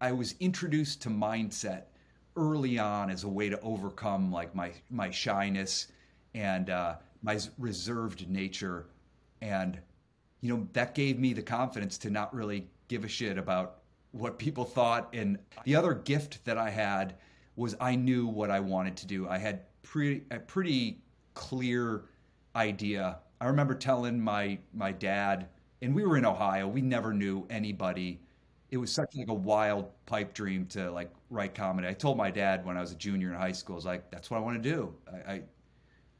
I was introduced to mindset early on as a way to overcome like my my shyness and uh, my reserved nature, and you know that gave me the confidence to not really give a shit about what people thought. And the other gift that I had was I knew what I wanted to do. I had pretty a pretty clear idea. I remember telling my my dad, and we were in Ohio. We never knew anybody. It was such like a wild pipe dream to like write comedy. I told my dad when I was a junior in high school, I was like, "That's what I want to do. I,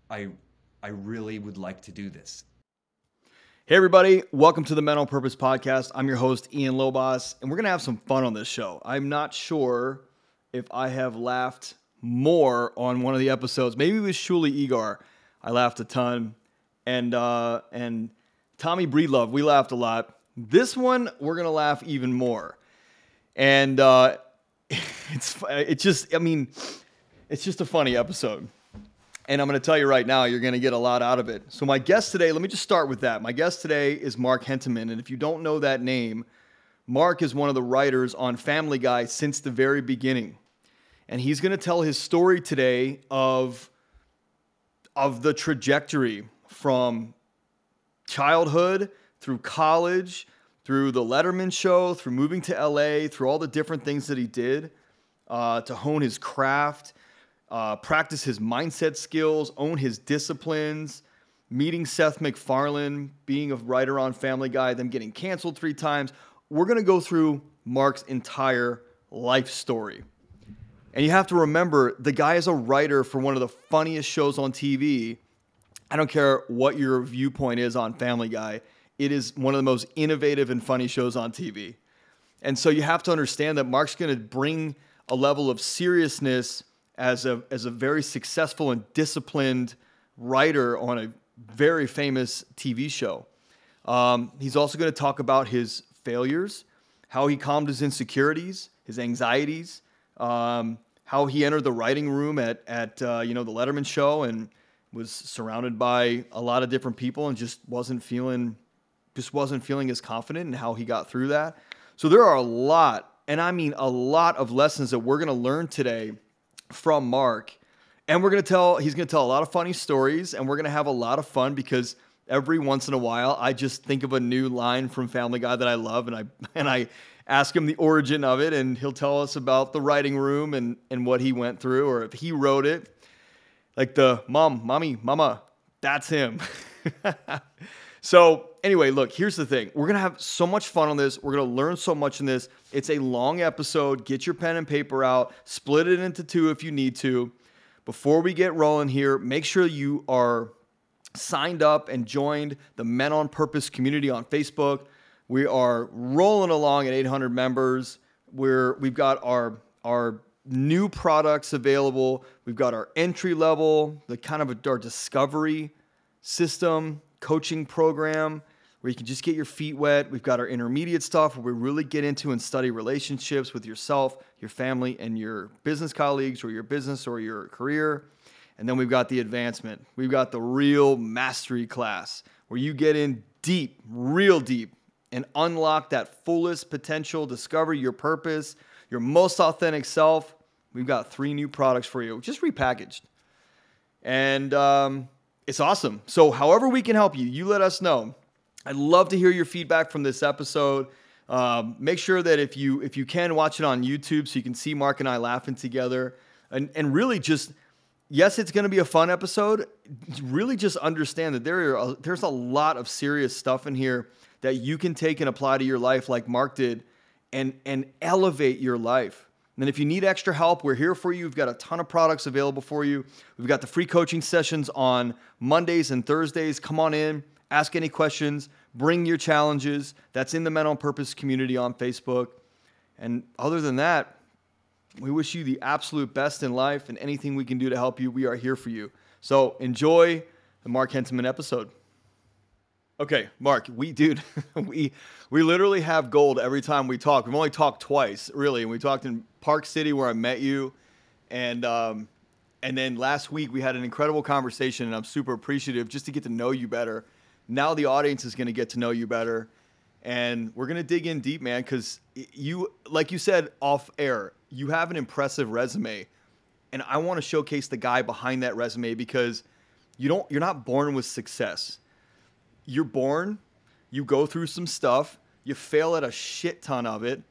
I, I, really would like to do this." Hey, everybody, welcome to the Men on Purpose podcast. I'm your host, Ian Lobas, and we're to have some fun on this show. I'm not sure if I have laughed more on one of the episodes. Maybe it was Shuli Egar, I laughed a ton. And, uh, and Tommy Breedlove, we laughed a lot. This one, we're going to laugh even more. And uh, it's, it's just, I mean, it's just a funny episode. And I'm going to tell you right now, you're going to get a lot out of it. So, my guest today, let me just start with that. My guest today is Mark Hentemann. And if you don't know that name, Mark is one of the writers on Family Guy since the very beginning. And he's going to tell his story today of, of the trajectory from childhood through college, through the Letterman show, through moving to LA, through all the different things that he did uh, to hone his craft uh, practice his mindset skills, own his disciplines, meeting Seth MacFarlane, being a writer on Family Guy, them getting canceled three times. We're going to go through Mark's entire life story. And you have to remember the guy is a writer for one of the funniest shows on TV. I don't care what your viewpoint is on Family Guy, it is one of the most innovative and funny shows on TV. And so you have to understand that Mark's going to bring a level of seriousness as a as a very successful and disciplined writer on a very famous TV show. Um, he's also going to talk about his failures, how he calmed his insecurities, his anxieties, um, how he entered the writing room at at uh, you know the Letterman show and was surrounded by a lot of different people and just wasn't feeling just wasn't feeling as confident and how he got through that. So there are a lot, and I mean a lot of lessons that we're going to learn today from Mark. And we're going to tell, he's going to tell a lot of funny stories and we're going to have a lot of fun because every once in a while I just think of a new line from Family Guy that I love and I, and I ask him the origin of it and he'll tell us about the writing room and, and what he went through or if he wrote it. Like the mom, mommy, mama, that's him. so, anyway, look, here's the thing. We're going to have so much fun on this. We're going to learn so much in this. It's a long episode. Get your pen and paper out, split it into two if you need to. Before we get rolling here, make sure you are signed up and joined the Men on Purpose community on Facebook. We are rolling along at 800 members. We're we've got our our new products available. We've got our entry level, the kind of a, our discovery system, coaching program where you can just get your feet wet. We've got our intermediate stuff where we really get into and study relationships with yourself, your family, and your business colleagues or your business or your career. And then we've got the advancement. We've got the real mastery class where you get in deep, real deep, and unlock that fullest potential, discover your purpose, your most authentic self, We've got three new products for you, just repackaged. And um, it's awesome. So, however, we can help you, you let us know. I'd love to hear your feedback from this episode. Um, make sure that if you if you can watch it on YouTube, so you can see Mark and I laughing together, and and really just yes, it's going to be a fun episode. Really, just understand that there are there's a lot of serious stuff in here that you can take and apply to your life, like Mark did, and and elevate your life. And then if you need extra help, we're here for you. We've got a ton of products available for you. We've got the free coaching sessions on Mondays and Thursdays. Come on in, ask any questions, bring your challenges. That's in the Men on Purpose community on Facebook. And other than that, we wish you the absolute best in life and anything we can do to help you, we are here for you. So enjoy the Mark Hentemann episode. Okay, Mark, we dude, we we literally have gold every time we talk. We've only talked twice, really, and we talked in Park City where I met you, and um, and then last week we had an incredible conversation, and I'm super appreciative just to get to know you better. Now the audience is going to get to know you better, and we're gonna dig in deep, man, because you, like you said off air, you have an impressive resume, and I want to showcase the guy behind that resume because you don't, you're not born with success. You're born, you go through some stuff, you fail at a shit ton of it,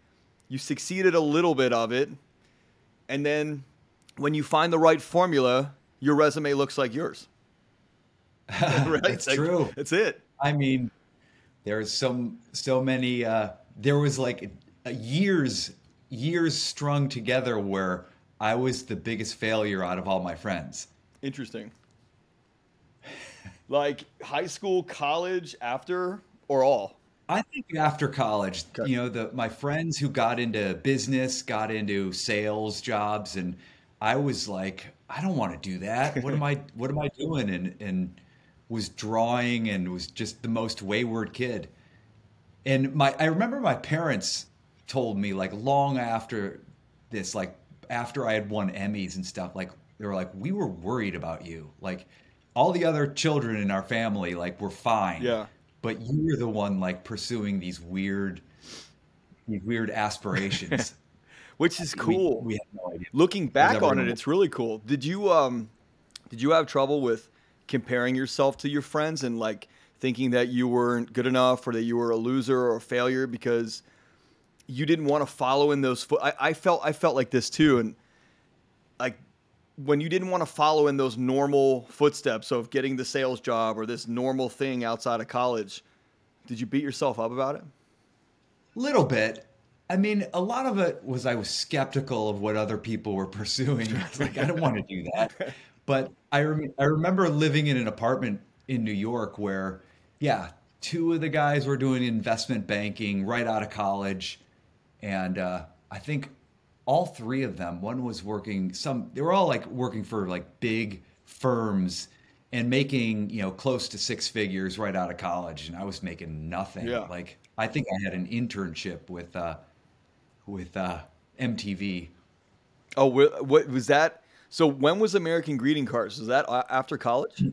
you succeed at a little bit of it, and then when you find the right formula, your resume looks like yours. right? That's like, true. That's it. I mean, there's some so many. Uh, there was like years years strung together where I was the biggest failure out of all my friends. Interesting. Like high school, college, after, or all? I think after college, okay. you know, the my friends who got into business, got into sales jobs, and I was like, I don't want to do that. What am I? What am I doing? And and was drawing and was just the most wayward kid. And my I remember my parents told me like long after this, like after I had won Emmys and stuff, like they were like, we were worried about you. Like all the other children in our family, like were fine. Yeah. But you were the one like pursuing these weird, these weird aspirations. Which is cool. We, we had no idea. Looking back on it, it's really cool. Did you um did you have trouble with comparing yourself to your friends and like thinking that you weren't good enough or that you were a loser or a failure because you didn't want to follow in those foot. I, I felt I felt like this too, and when you didn't want to follow in those normal footsteps of getting the sales job or this normal thing outside of college, did you beat yourself up about it? Little bit. I mean, a lot of it was I was skeptical of what other people were pursuing. I was like, I don't want to do that. But I rem- I remember living in an apartment in New York where, yeah, two of the guys were doing investment banking right out of college, and uh, I think all three of them. One was working some. They were all like working for like big firms and making you know close to six figures right out of college, and I was making nothing. Yeah. Like I think I had an internship with uh, with uh, MTV. Oh, what was that? So when was American Greeting Cards? Was that after college?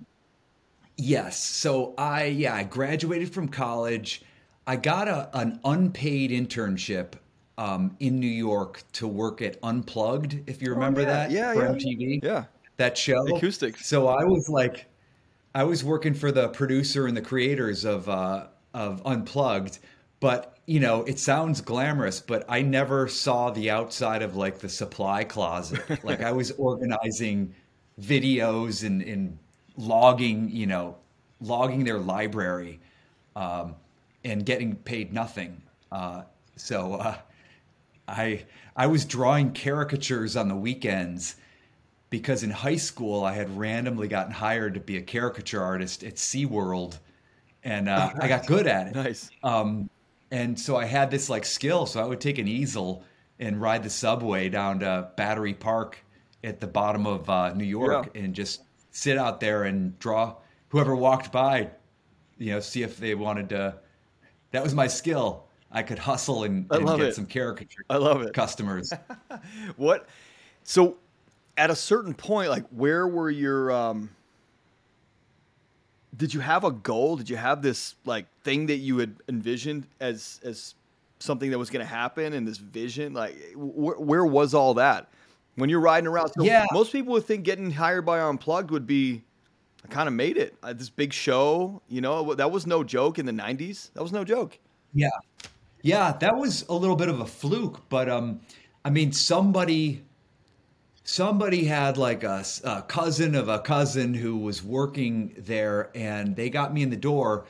Yes. So I yeah, I graduated from college. I got a, an unpaid internship um, in New York to work at Unplugged, if you oh, remember oh, yeah. that yeah, for yeah. MTV. Yeah. That show. Acoustics. So I was like I was working for the producer and the creators of uh, of Unplugged, but you know, it sounds glamorous, but I never saw the outside of like the supply closet. like I was organizing videos and, and logging, you know, logging their library um, and getting paid nothing. Uh, so uh, I I was drawing caricatures on the weekends because in high school I had randomly gotten hired to be a caricature artist at SeaWorld and uh, I got good at it. Nice. Um, and so I had this like skill. So I would take an easel and ride the subway down to Battery Park at the bottom of uh, New York yeah. and just sit out there and draw whoever walked by, you know, see if they wanted to. That was my skill. I could hustle and, and get it. some caricature. I love it. Customers. what? So, at a certain point, like, where were your um, did you have a goal? Did you have this like thing that you had envisioned as as something that was going to happen and this vision? Like, wh- where was all that when you're riding around? So yeah, most people would think getting hired by Unplugged would be. I kind of made it. Uh, this big show, you know, that was no joke in the '90s. That was no joke. Yeah, yeah, that was a little bit of a fluke, but um, I mean, somebody somebody had like a, a, cousin of a cousin who was working there and they got me in the door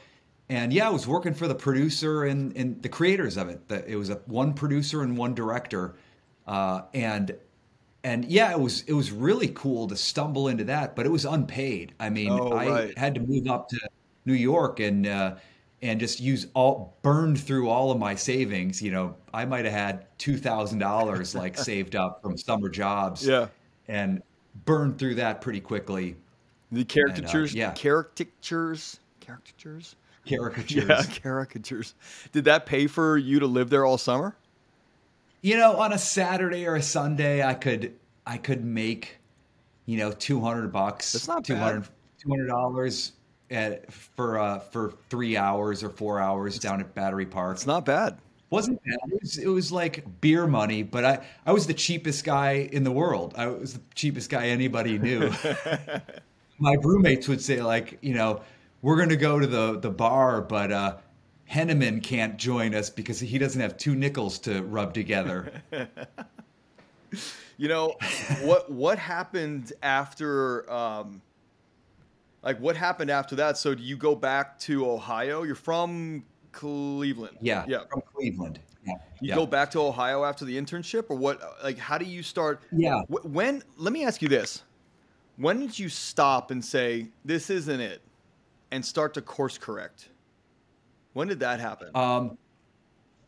and yeah i was working for the producer and, and the creators of it. It was a one producer and one director uh, and and yeah it was it was really cool to stumble into that but it was unpaid. I mean oh, i had to move up to new york and uh, and just use all burned through all of my savings. You know, I might have had two thousand dollars like saved up from summer jobs. Yeah, and burned through that pretty quickly. The caricatures, and, uh, yeah, caricatures, caricatures, caricatures, yeah, caricatures. Did that pay for you to live there all summer? You know, on a Saturday or a Sunday, I could I could make, you know, two hundred bucks. That's not two hundred two hundred dollars at, for uh, for three hours or four hours down at Battery Park. It's not bad. wasn't bad. It was, it was like beer money, but I, I was the cheapest guy in the world. I was the cheapest guy anybody knew. My roommates would say like, you know, we're gonna go to the the bar, but uh, Hentemann can't join us because he doesn't have two nickels to rub together. You know what? What happened after? Um, like, what happened after that? So, do you go back to Ohio? You're from Cleveland. Yeah, Yeah. from Cleveland. Yeah, You yeah. go back to Ohio after the internship, or what? Like, how do you start? Yeah. When? Let me ask you this: When did you stop and say this isn't it, and start to course correct? When did that happen? Um,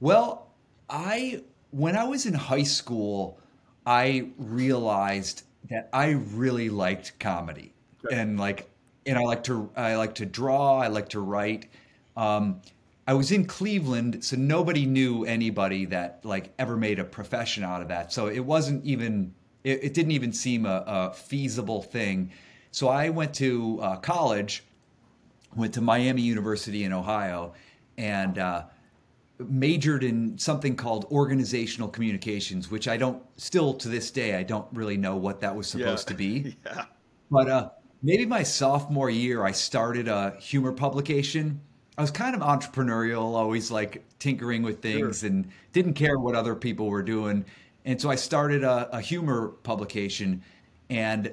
well, I when I was in high school, I realized that I really liked comedy, Okay. and like, and I like to I like to draw, I like to write. Um, I was in Cleveland, so nobody knew anybody that like ever made a profession out of that. So it wasn't even it, it didn't even seem a, a feasible thing. So I went to uh, college went to Miami University in Ohio and uh, majored in something called organizational communications, which I don't still to this day I don't really know what that was supposed to be. yeah. But uh, maybe my sophomore year, I started a humor publication. I was kind of entrepreneurial, always like tinkering with things Sure. and didn't care what other people were doing. And so I started a, a humor publication. And,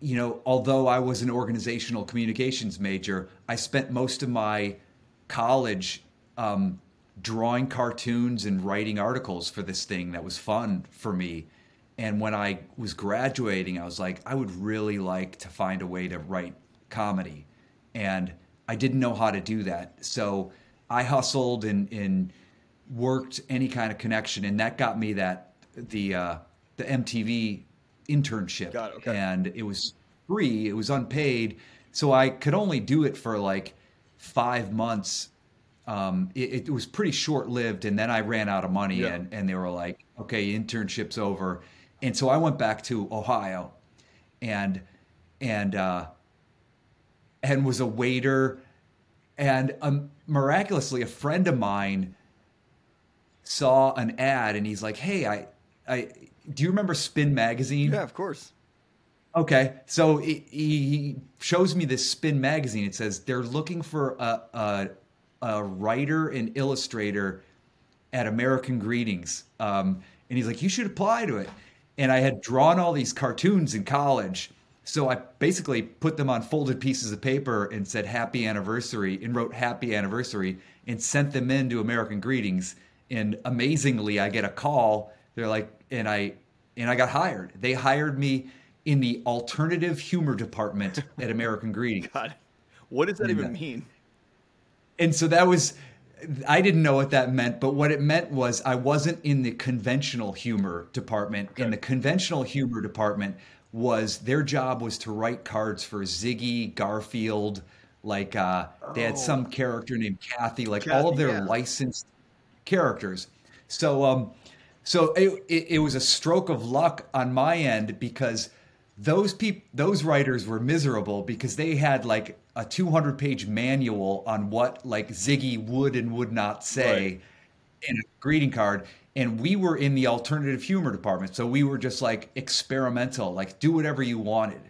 you know, although I was an organizational communications major, I spent most of my college um, drawing cartoons and writing articles for this thing that was fun for me. And when I was graduating, I was like, I would really like to find a way to write comedy. And I didn't know how to do that. So I hustled and, and worked any kind of connection. And that got me that, the, uh, the MTV internship. Got it, okay. And it was free, it was unpaid. So I could only do it for like five months um, it, it was pretty short lived, and then I ran out of money, Yeah. and, and they were like, "Okay, internship's over," and so I went back to Ohio, and and uh, and was a waiter, and um, miraculously, a friend of mine saw an ad, and he's like, "Hey, I, I, do you remember Spin Magazine?" Yeah, of course. Okay, so he, he shows me this Spin magazine. It says they're looking for a, a, a writer and illustrator at American Greetings, um, and he's like, "You should apply to it." And I had drawn all these cartoons in college, so I basically put them on folded pieces of paper and said "Happy Anniversary" and wrote "Happy Anniversary" and sent them in to American Greetings. And amazingly, I get a call. They're like, and I and I got hired. They hired me in the alternative humor department at American Greetings. God, what does that even Yeah. mean? And so that was I didn't know what that meant, but what it meant was I wasn't in the conventional humor department. In the conventional humor department was their job was to write cards for Ziggy, Garfield, like uh, they had Oh. some character named Cathy, like all of their yeah. licensed characters. So um so it, it, it was a stroke of luck on my end because those peop- those writers were miserable because they had like a 200 page manual on what like Ziggy would and would not say Right. in a greeting card and we were in the alternative humor department so we were just like experimental like do whatever you wanted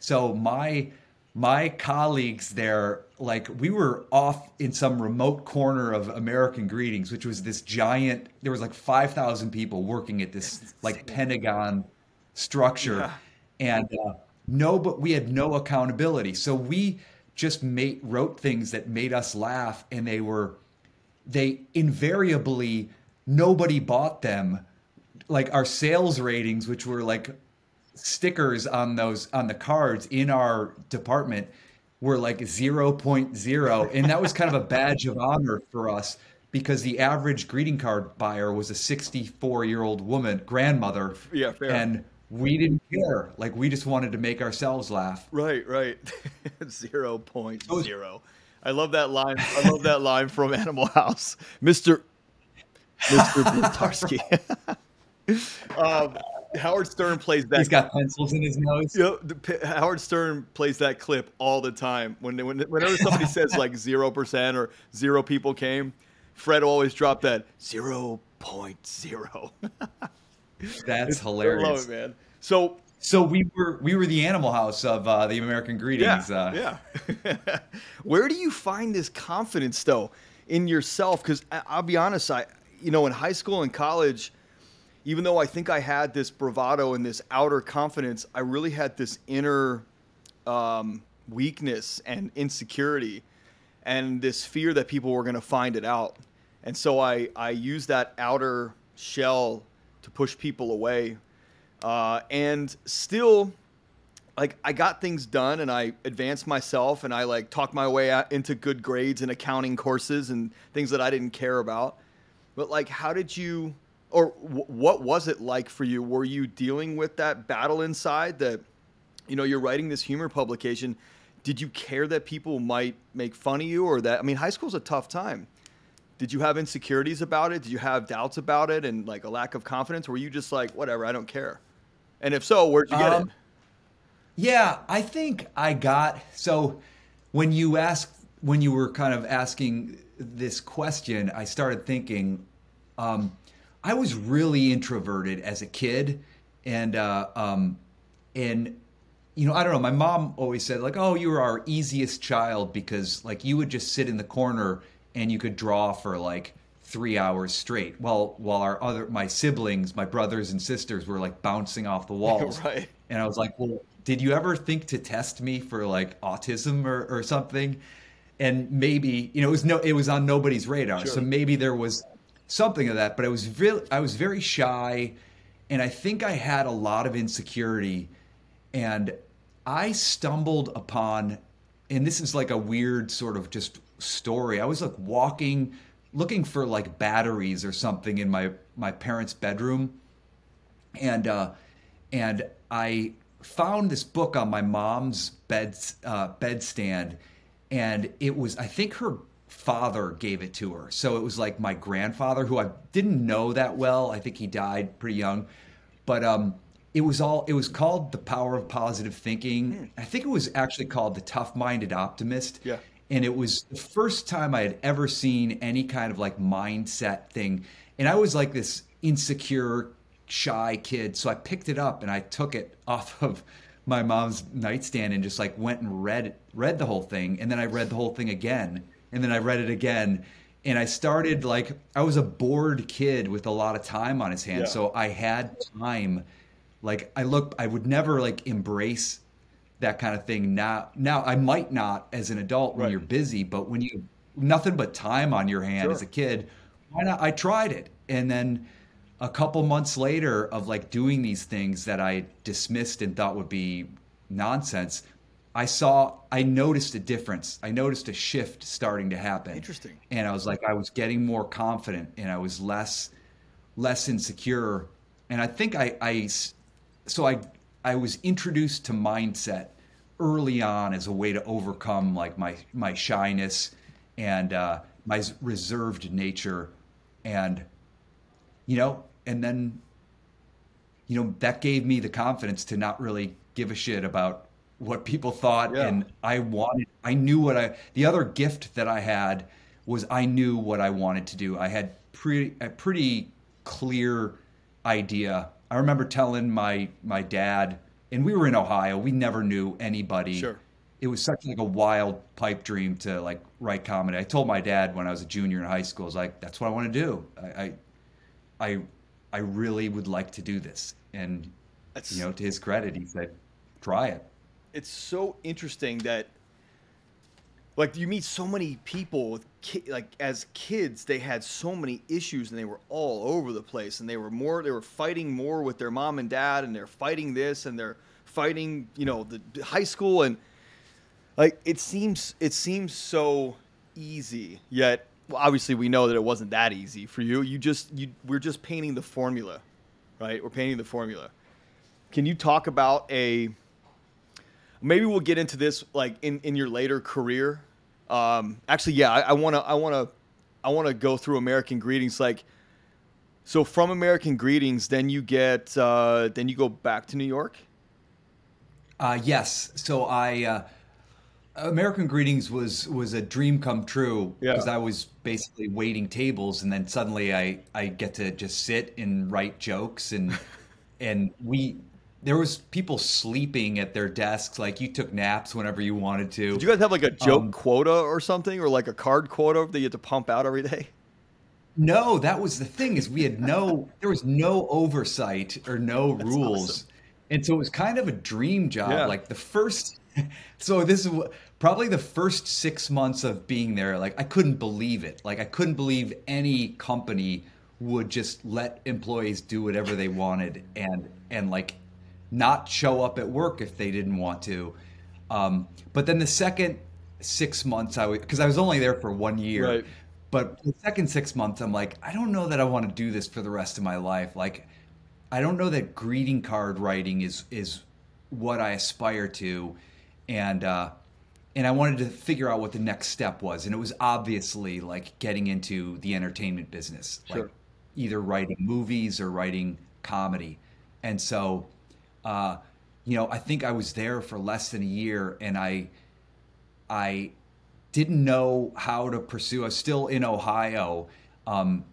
so my my colleagues there like we were off in some remote corner of american greetings which was this giant there was like 5000 people working at this like pentagon structure Yeah. And uh, no but we had no accountability. So we just made wrote things that made us laugh and they were they invariably nobody bought them. Like our sales ratings which were like stickers on those on the cards in our department were like 0.0 and that was kind of a badge of honor for us because the average greeting card buyer was a 64 year old woman grandmother. Yeah, fair. and we didn't care like we just wanted to make ourselves laugh Right, right. Zero point zero. I love that line. I love that line from Animal House, Mister Mister Blutarsky. um, Howard Stern plays that. He's got pencils in his nose. You know, the, Howard Stern plays that clip all the time. When, when whenever somebody says like zero percent or zero people came, Fred always dropped that zero point zero. That's hilarious. Love it, man. So So we were we were the Animal House of uh, the American Greetings. yeah, uh, yeah. Where do you find this confidence though in yourself? Because I'll be honest, I you know in high school and college, even though I think I had this bravado and this outer confidence, I really had this inner um, weakness and insecurity, and this fear that people were going to find it out. And so I I used that outer shell to push people away, uh, and still like I got things done and I advanced myself and I like talked my way out into good grades and accounting courses and things that I didn't care about. But like, how did you, or w- what was it like for you? Were you dealing with that battle inside that, you know, you're writing this humor publication? Did you care that people might make fun of you or that? I mean, high school's a tough time. Did you have insecurities about it? Did you have doubts about it and like a lack of confidence? Were you just like, whatever, I don't care? And if so, where'd you get Um, it? Yeah, I think I got so when you asked when you were kind of asking this question, I started thinking um, I was really introverted as a kid, and uh, um, and you know I don't know. My mom always said like, "Oh, you were our easiest child because like you would just sit in the corner and you could draw for like." three hours straight while while our other my siblings my brothers and sisters were like bouncing off the walls Right. and I was like, well, did you ever think to test me for like autism or, or something? And maybe, you know, it was no, it was on nobody's radar. Sure. So maybe there was something of that, but I was really, I was very shy and I think I had a lot of insecurity and I stumbled upon, and this is like a weird sort of just story. I was like walking, looking for like batteries or something in my, my parents' bedroom and uh, and I found this book on my mom's bed uh, bedstand, and it was I think her father gave it to her. So it was like my grandfather, who I didn't know that well. I think he died pretty young, but um, it was all it was called the power of positive thinking. I think it was actually called the tough minded optimist. Yeah. And it was the first time I had ever seen any kind of like mindset thing. And I was like this insecure, shy kid. So I picked it up and I took it off of my mom's nightstand and just like went and read read the whole thing. And then I read the whole thing again. And then I read it again. And I started like I was a bored kid with a lot of time on his hands. Yeah. So I had time. Like I look I would never like embrace that kind of thing now now i might not as an adult when Right. you're busy but when you nothing but time on your hand Sure. as a kid why not i tried it and then a couple months later of like doing these things that i dismissed and thought would be nonsense i saw i noticed a difference i noticed a shift starting to happen Interesting. and i was like i was getting more confident and i was less less insecure and i think i i so i i was introduced to mindset early on as a way to overcome like my my shyness and uh my reserved nature. And you know and then you know that gave me the confidence to not really give a shit about what people thought. Yeah. and i wanted i knew what i the other gift that i had was i knew what i wanted to do. I had pretty a pretty clear idea i remember telling my my dad and we were in ohio we never knew anybody Sure. it was such like a wild pipe dream to like write comedy i told my dad when i was a junior in high school i was like that's what i want to do i, I I I really would like to do this. And That's you know, to his credit, he said, "Try it." it's so interesting that like you meet so many people with ki- like as kids they had so many issues and they were all over the place and they were more they were fighting more with their mom and dad and they're fighting this and they're fighting you know the, the high school and like it seems it seems so easy yet well, obviously we know that it wasn't that easy for you. You just you we're just painting the formula right? We're painting the formula. Can you talk about a maybe we'll get into this like in, in your later career um, actually yeah i want to i want to i want to go through american greetings like So from American Greetings, then you get uh, then you go back to New York. Uh, yes. So I uh, American Greetings was was a dream come true Yeah. because I was basically waiting tables, and then suddenly I I get to just sit and write jokes, and and we there was people sleeping at their desks, like you took naps whenever you wanted to. Did you guys have like a joke Um, quota or something, or like a card quota that you had to pump out every day? No, that was the thing is we had no there was no oversight or no rules. awesome. And so it was kind of a dream job. Yeah. Like the first so this is probably the first 6 months of being there like I couldn't believe it. Like I couldn't believe any company would just let employees do whatever they wanted and and like not show up at work if they didn't want to. Um, but then the second six months I because I was only there for one year. Right. But the second six months, I'm like, I don't know that I want to do this for the rest of my life. Like, I don't know that greeting card writing is is what I aspire to, and uh, and I wanted to figure out what the next step was, and it was obviously like getting into the entertainment business, Sure. like either writing movies or writing comedy, and so, uh, you know, I think I was there for less than a year, and I, I didn't know how to pursue. I was still in Ohio, um,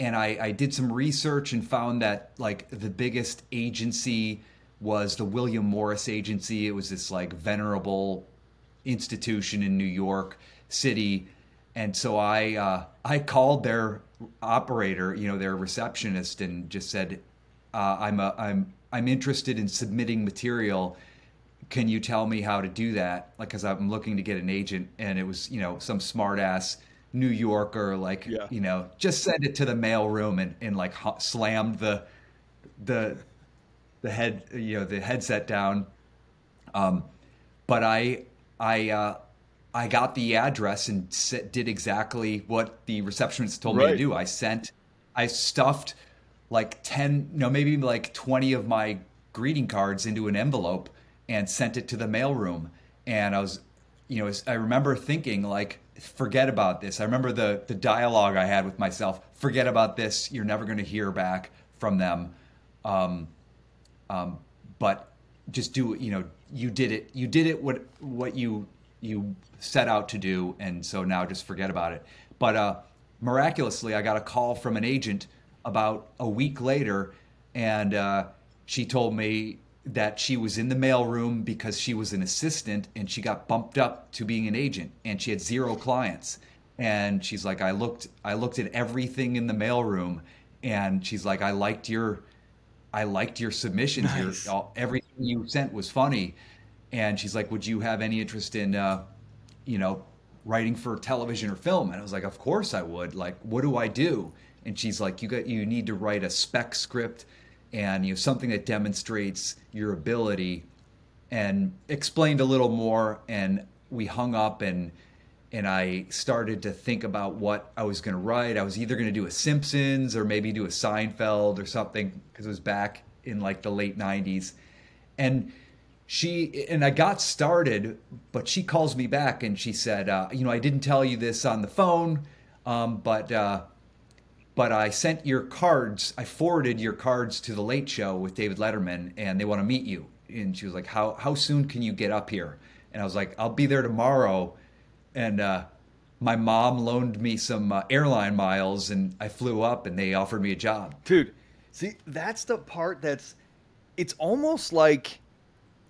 and I, I did some research and found that like the biggest agency was the William Morris Agency. It was this like venerable institution in New York City, and so I uh, I called their operator, you know, their receptionist, and just said, uh, "I'm a, I'm I'm interested in submitting material." can you tell me how to do that? Like, cause I'm looking to get an agent and it was, you know, some smart ass New Yorker, like, Yeah. you know, just send it to the mail room and, and like hu- slammed the, the, the head, you know, the headset down. Um, but I, I, uh, I got the address and did exactly what the receptionist told me to do. I sent, I stuffed like 10, no, maybe like 20 of my greeting cards into an envelope and sent it to the mailroom. And I was, you know, I remember thinking like, forget about this. I remember the, the dialogue I had with myself, forget about this. You're never going to hear back from them. Um, um, but just do you know, you did it, you did it what, what you, you set out to do. And so now just forget about it. But, uh, miraculously, I got a call from an agent about a week later and, uh, she told me that she was in the mailroom because she was an assistant and she got bumped up to being an agent and she had zero clients. And she's like i looked i looked at everything in the mailroom and she's like i liked your i liked your submissions Nice. your all, everything you sent was funny. And she's like would you have any interest in uh, you know writing for television or film? And i was like of course i would. Like what do i do and she's like you got you need to write a spec script and you know something that demonstrates your ability and explained a little more and we hung up and and I started to think about what I was going to write. I was either going to do a Simpsons or maybe do a Seinfeld or something because it was back in like the late 90s. And she and I got started, but she calls me back and she said, uh, you know, I didn't tell you this on the phone, um, but uh, but I sent your cards. I forwarded your cards to the Late Show with David Letterman, and they want to meet you. And she was like, "How how soon can you get up here?" And I was like, "I'll be there tomorrow." And uh, my mom loaned me some uh, airline miles, and I flew up, and they offered me a job. Dude, see, that's the part that's it's almost like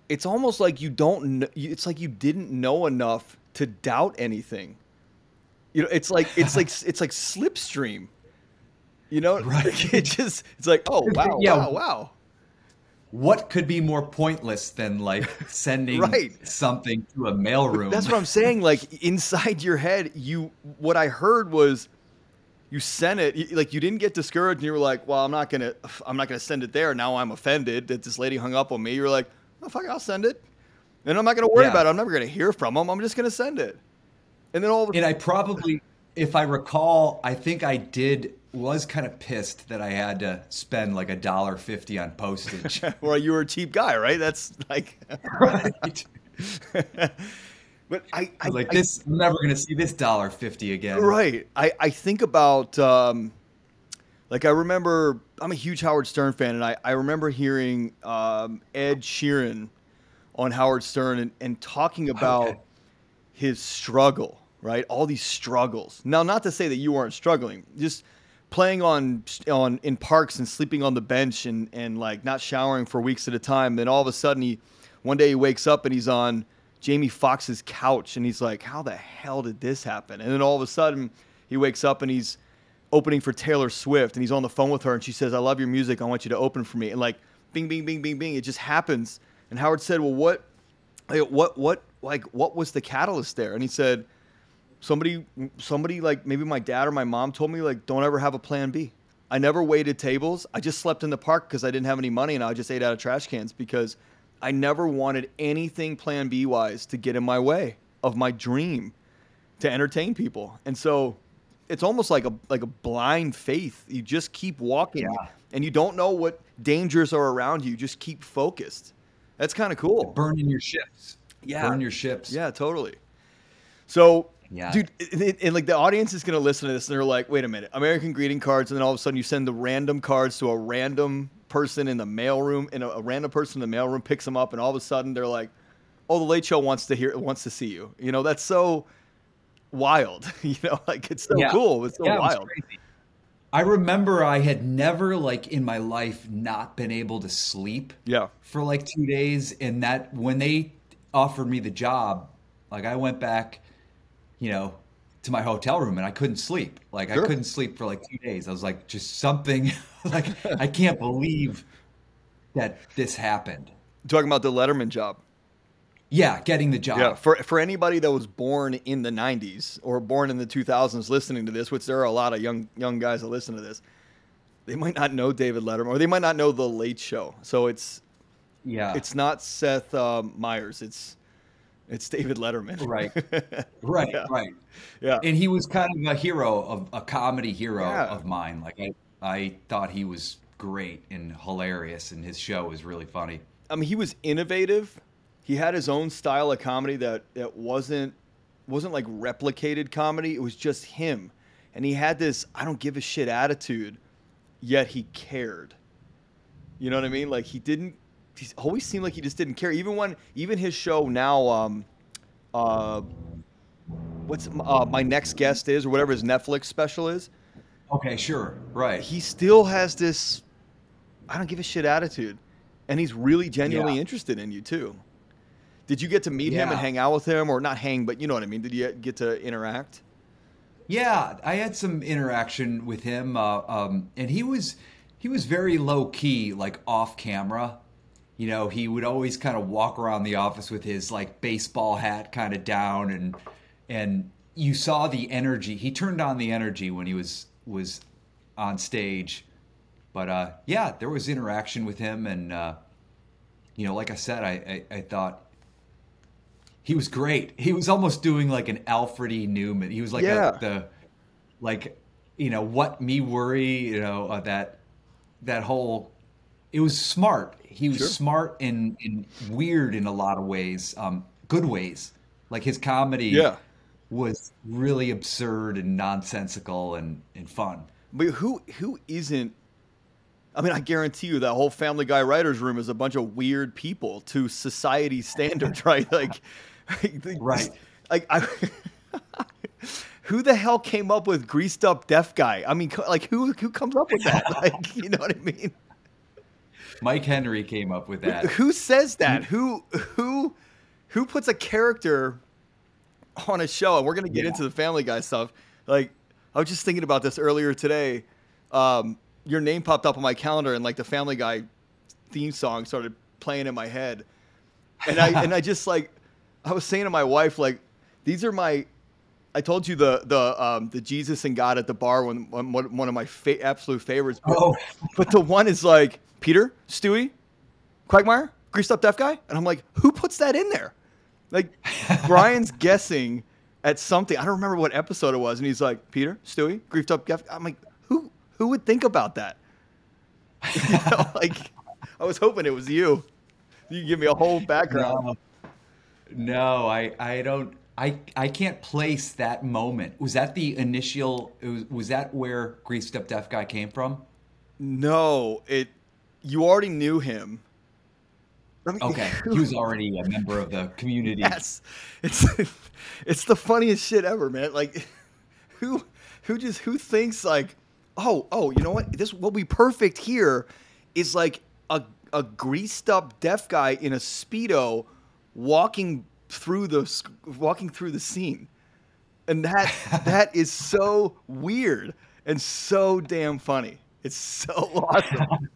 it's almost like you don't kn- it's like you didn't know enough to doubt anything. You know, it's like it's like it's like slipstream. You know, Right. it just it's like, "Oh, wow, Yeah. wow, wow." What could be more pointless than like sending Right. something to a mailroom? That's what I'm saying. Like inside your head, you what I heard was you sent it like you didn't get discouraged and you were like, "Well, I'm not gonna I'm not gonna send it there." Now I'm offended that this lady hung up on me. You're like, "Oh fuck, I'll send it," and I'm not gonna worry Yeah. about it. I'm never gonna hear from them. I'm just gonna send it. And then all of a And I probably, if I recall, I think I did was kind of pissed that I had to spend like a dollar fifty on postage. well, you were a cheap guy, right? That's like, right. but I, I, I like I, this. I'm never going to see this dollar fifty again. Right. I, I think about um, Like I remember, I'm a huge Howard Stern fan, and I, I remember hearing um, Ed Sheeran on Howard Stern and, and talking about Okay. his struggle, right? All these struggles. Now, not to say that you aren't struggling, just playing on on in parks and sleeping on the bench and and like not showering for weeks at a time. Then all of a sudden, he one day he wakes up and he's on Jamie Foxx's couch, and he's like, "How the hell did this happen?" And then all of a sudden, he wakes up and he's opening for Taylor Swift, and he's on the phone with her, and she says, "I love your music. I want you to open for me." And like, bing, bing, bing, bing, bing, it just happens. And Howard said, "Well, what, what, what, like, what was the catalyst there?" And he said, "Somebody, somebody, like maybe my dad or my mom told me, like, don't ever have a plan b i never waited tables. I just slept in the park because I didn't have any money, and I just ate out of trash cans because I never wanted anything Plan B wise to get in my way of my dream to entertain people. And so it's almost like a like a blind faith. You just keep walking Yeah. and you don't know what dangers are around you. You just keep focused. That's kind of cool. Burning your ships. Yeah. Burn your ships. Yeah, totally. So, Yeah. dude, it, it- and like the audience is gonna listen to this and they're like, "Wait a minute, American greeting cards," and then all of a sudden you send the random cards to a random person in the mailroom, and a, a random person in the mailroom picks them up, and all of a sudden they're like, "Oh, the Late Show wants to hear, wants to see you." You know, that's so wild. you know, like it's so Yeah. cool. It's so Yeah, wild. crazy. I remember I had never like in my life not been able to sleep Yeah. for like two days, and that when they offered me the job, like I went back, you know, to my hotel room and I couldn't sleep. Like Sure. I couldn't sleep for like two days. I was like, just something. like I can't believe that this happened. Talking about the Letterman job. Yeah, getting the job. Yeah, for for anybody that was born in the '90s or born in the 2000s listening to this, which there are a lot of young young guys that listen to this, they might not know David Letterman or they might not know The Late Show. So it's yeah. it's not Seth um, Meyers. It's it's David Letterman. Right. right, Yeah. right. yeah. and he was kind of a hero of a comedy hero Yeah. of mine. Like I, I thought he was great and hilarious, and his show was really funny. I mean, he was innovative. He had his own style of comedy that that wasn't wasn't like replicated comedy. It was just him, and he had this I don't give a shit attitude, yet he cared. You know what I mean? Like he didn't. He always seemed like he just didn't care. Even when even his show now, um, uh, what's uh, my next guest is or whatever his Netflix special is. Okay, sure, right. He still has this I don't give a shit attitude, and he's really genuinely Yeah. interested in you too. Did you get to meet him and hang out with him, or not hang, but you know what I mean? Did you get to interact? Yeah, I had some interaction with him, uh, um, and he was he was very low key, like off camera. You know, he would always kind of walk around the office with his like baseball hat kind of down, and and you saw the energy. He turned on the energy when he was was on stage. But uh, yeah, there was interaction with him, and uh, you know, like I said, I, I, I thought he was great. He was almost doing like an Alfred E. Neuman. He was like Yeah. a, the like you know what me worry you know uh, that that whole it was smart. He was Sure. smart and, and weird in a lot of ways, um, good ways. Like his comedy Yeah. was really absurd and nonsensical and, and fun. But who who isn't? I mean, I guarantee you that whole Family Guy writers' room is a bunch of weird people to society standards, right? Like, Right. Like, I, who the hell came up with greased up deaf guy? I mean, like, who who comes up with that? Like, you know what I mean? Mike Henry came up with that. Who says that? Who who who puts a character on a show? And we're gonna get Yeah. into the Family Guy stuff. Like I was just thinking about this earlier today. Um, your name popped up on my calendar, and like the Family Guy theme song started playing in my head, and I and I just like I was saying to my wife like these are my. I told you the the um, the Jesus and God at the bar one one, one of my fa- absolute favorites. But, Oh, but the one is like Peter, Stewie, Quagmire, greased up deaf guy, and I'm like, who puts that in there? Like Brian's guessing at something. I don't remember what episode it was, and he's like, Peter, Stewie, greased up deaf. I'm like, who who would think about that? You know, like I was hoping it was you. You give me a whole background. no, no, I, I don't. I I can't place that moment. Was that the initial? Was, was that where Greased Up Deaf Guy came from? No, it. You already knew him. Okay, he was already a member of the community. Yes, it's it's the funniest shit ever, man. Like, who who just who thinks like, oh oh, you know what? This will be perfect here. Is like a a greased up deaf guy in a speedo walking through the walking through the scene, and that that is so weird and so damn funny. It's so awesome.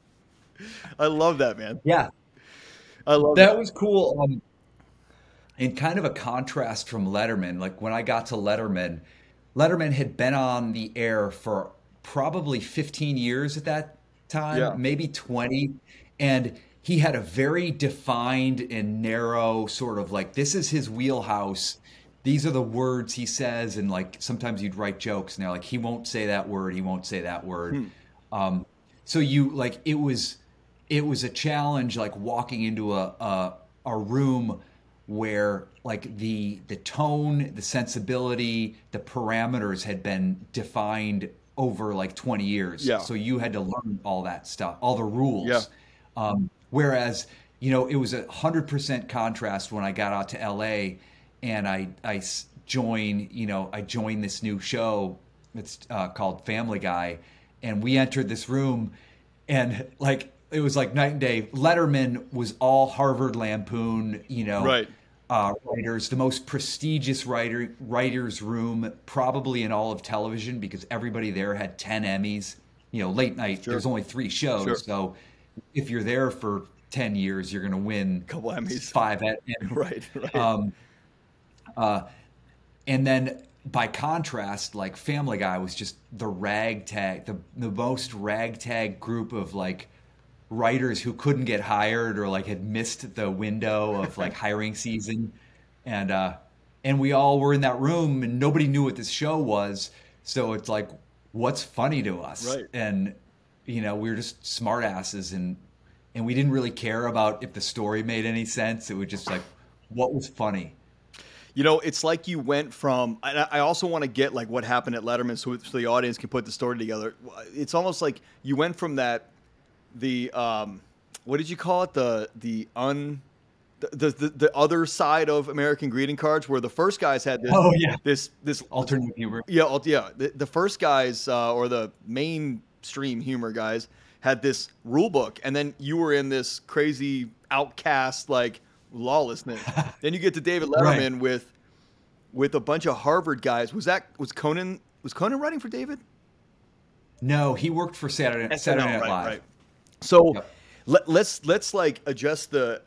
I love that, man. Yeah, I love that. That was cool. Um, in kind of a contrast from Letterman, like when I got to Letterman, Letterman had been on the air for probably 15 years at that time, Yeah. maybe 20. And he had a very defined and narrow sort of like, this is his wheelhouse. These are the words he says. And like sometimes you'd write jokes and they're like, he won't say that word. He won't say that word. Um, so you like, it was, it was a challenge like walking into a, a, a room where like the the tone the sensibility the parameters had been defined over like 20 years Yeah. so you had to learn all that stuff all the rules Yeah. um, whereas you know it was a hundred percent contrast when I got out to LA and I I joined you know I joined this new show it's uh, called Family Guy and we entered this room and like it was like night and day Letterman was all Harvard Lampoon you know Right. uh, writers, the most prestigious writer writers room probably in all of television because everybody there had ten Emmys. You know, late night. There's only three shows, Sure. so if you're there for ten years, you're going to win a Couple Emmys. five Emmys. right, right. Um, uh, and then by contrast, like Family Guy was just the ragtag, the the most ragtag group of like writers who couldn't get hired or like had missed the window of like hiring season, and uh, and we all were in that room and nobody knew what this show was, so it's like, what's funny to us? Right. And you know, we were just smartasses and and we didn't really care about if the story made any sense. It was just like, what was funny? You know, it's like you went from. And I I also want to get like what happened at Letterman, so, so the audience can put the story together. It's almost like you went from that, the um, what did you call it? The the un, the the, the other side of American greeting cards, where the first guys had this Oh, yeah. this this Alternate humor. yeah, al- yeah. The, the first guys uh, or the mainstream humor guys had this rule book, and then you were in this crazy outcast like lawlessness. then you get to David Right. Letterman with with a bunch of Harvard guys. Was that was Conan was Conan writing for David? No, he worked for Saturday, Saturday Night right, Live. right. So Yep. let, let's let's like adjust the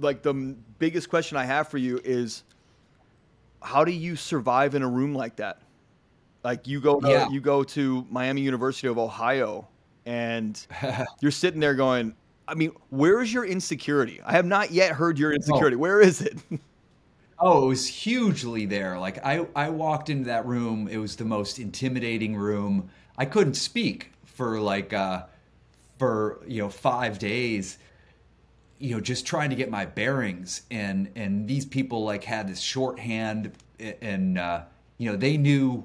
like the biggest question I have for you is how do you survive in a room like that? Like you go to, Yeah. you go to Miami University of Ohio and you're sitting there going, I mean, where is your insecurity? I have not yet heard your insecurity. Where is it? Oh, it was hugely there. Like I, I walked into that room. It was the most intimidating room. I couldn't speak for like, uh, for you know, five days. You know, just trying to get my bearings, and and these people like had this shorthand, and uh, you know, they knew,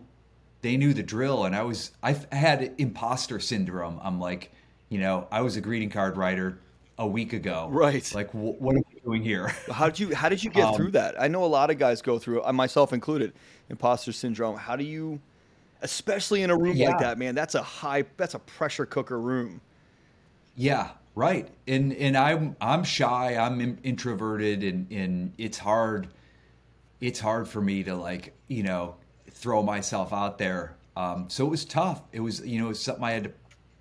they knew the drill, and I was, I had imposter syndrome. I'm like, you know, I was a greeting card writer a week ago. Right. Like, wh- what are we doing here? How did you how did you get Um, through that? I know a lot of guys go through, it, myself included, imposter syndrome. How do you especially in a room Yeah. like that, man? That's a high that's a pressure cooker room. Yeah, right. And and I'm I'm shy. I'm in- introverted, and and it's hard. It's hard for me to like you know throw myself out there. Um, so it was tough. It was you know was something I had to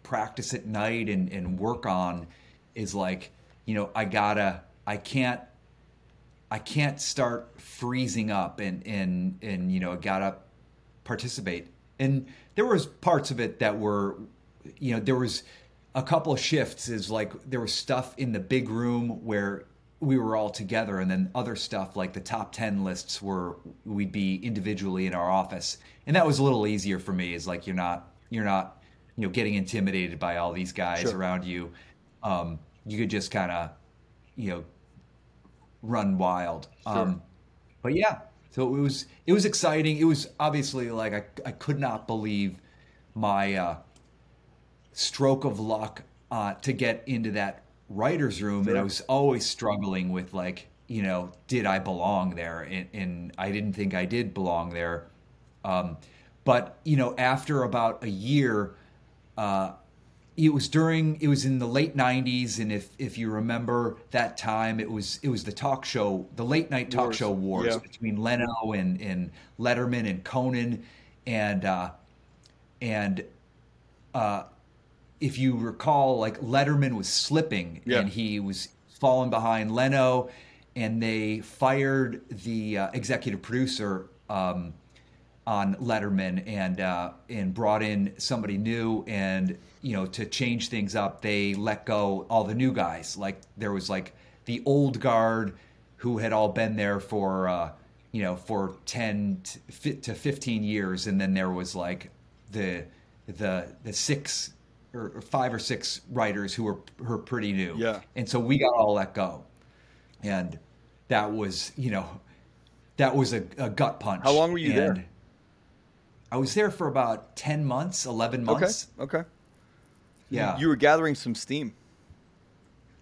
practice at night and and work on. Is like you know I gotta I can't I can't start freezing up and and and you know gotta participate. And there was parts of it that were, you know, there was a couple of shifts. Is like there was stuff in the big room where we were all together, and then other stuff like the top ten lists were we'd be individually in our office, and that was a little easier for me. Is like you're not you're not you know getting intimidated by all these guys Sure. around you. Um, you could just kind of you know run wild. Um, but yeah, So it was it was exciting. It was obviously like I I could not believe my uh, stroke of luck uh, to get into that writers room, and I was always struggling with like you know did I belong there, and, and I didn't think I did belong there. Um, but you know after about a year. Uh, it was during it was in the late 90s and if if you remember that time it was it was the talk show the late night talk Wars. show wars Yeah. between Leno and and Letterman and Conan and uh and uh if you recall like Letterman was slipping Yeah. and he was falling behind Leno and they fired the uh, executive producer um on Letterman and uh, and brought in somebody new and you know to change things up they let go all the new guys like there was like the old guard who had all been there for uh, you know for 10 to to 15 years and then there was like the the the six or or five or six writers who were pretty new Yeah. and so we got all let go and that was you know that was a, a gut punch How long were you there? I was there for about 10 months, 11 months. Okay. Okay. Yeah. You were gathering some steam.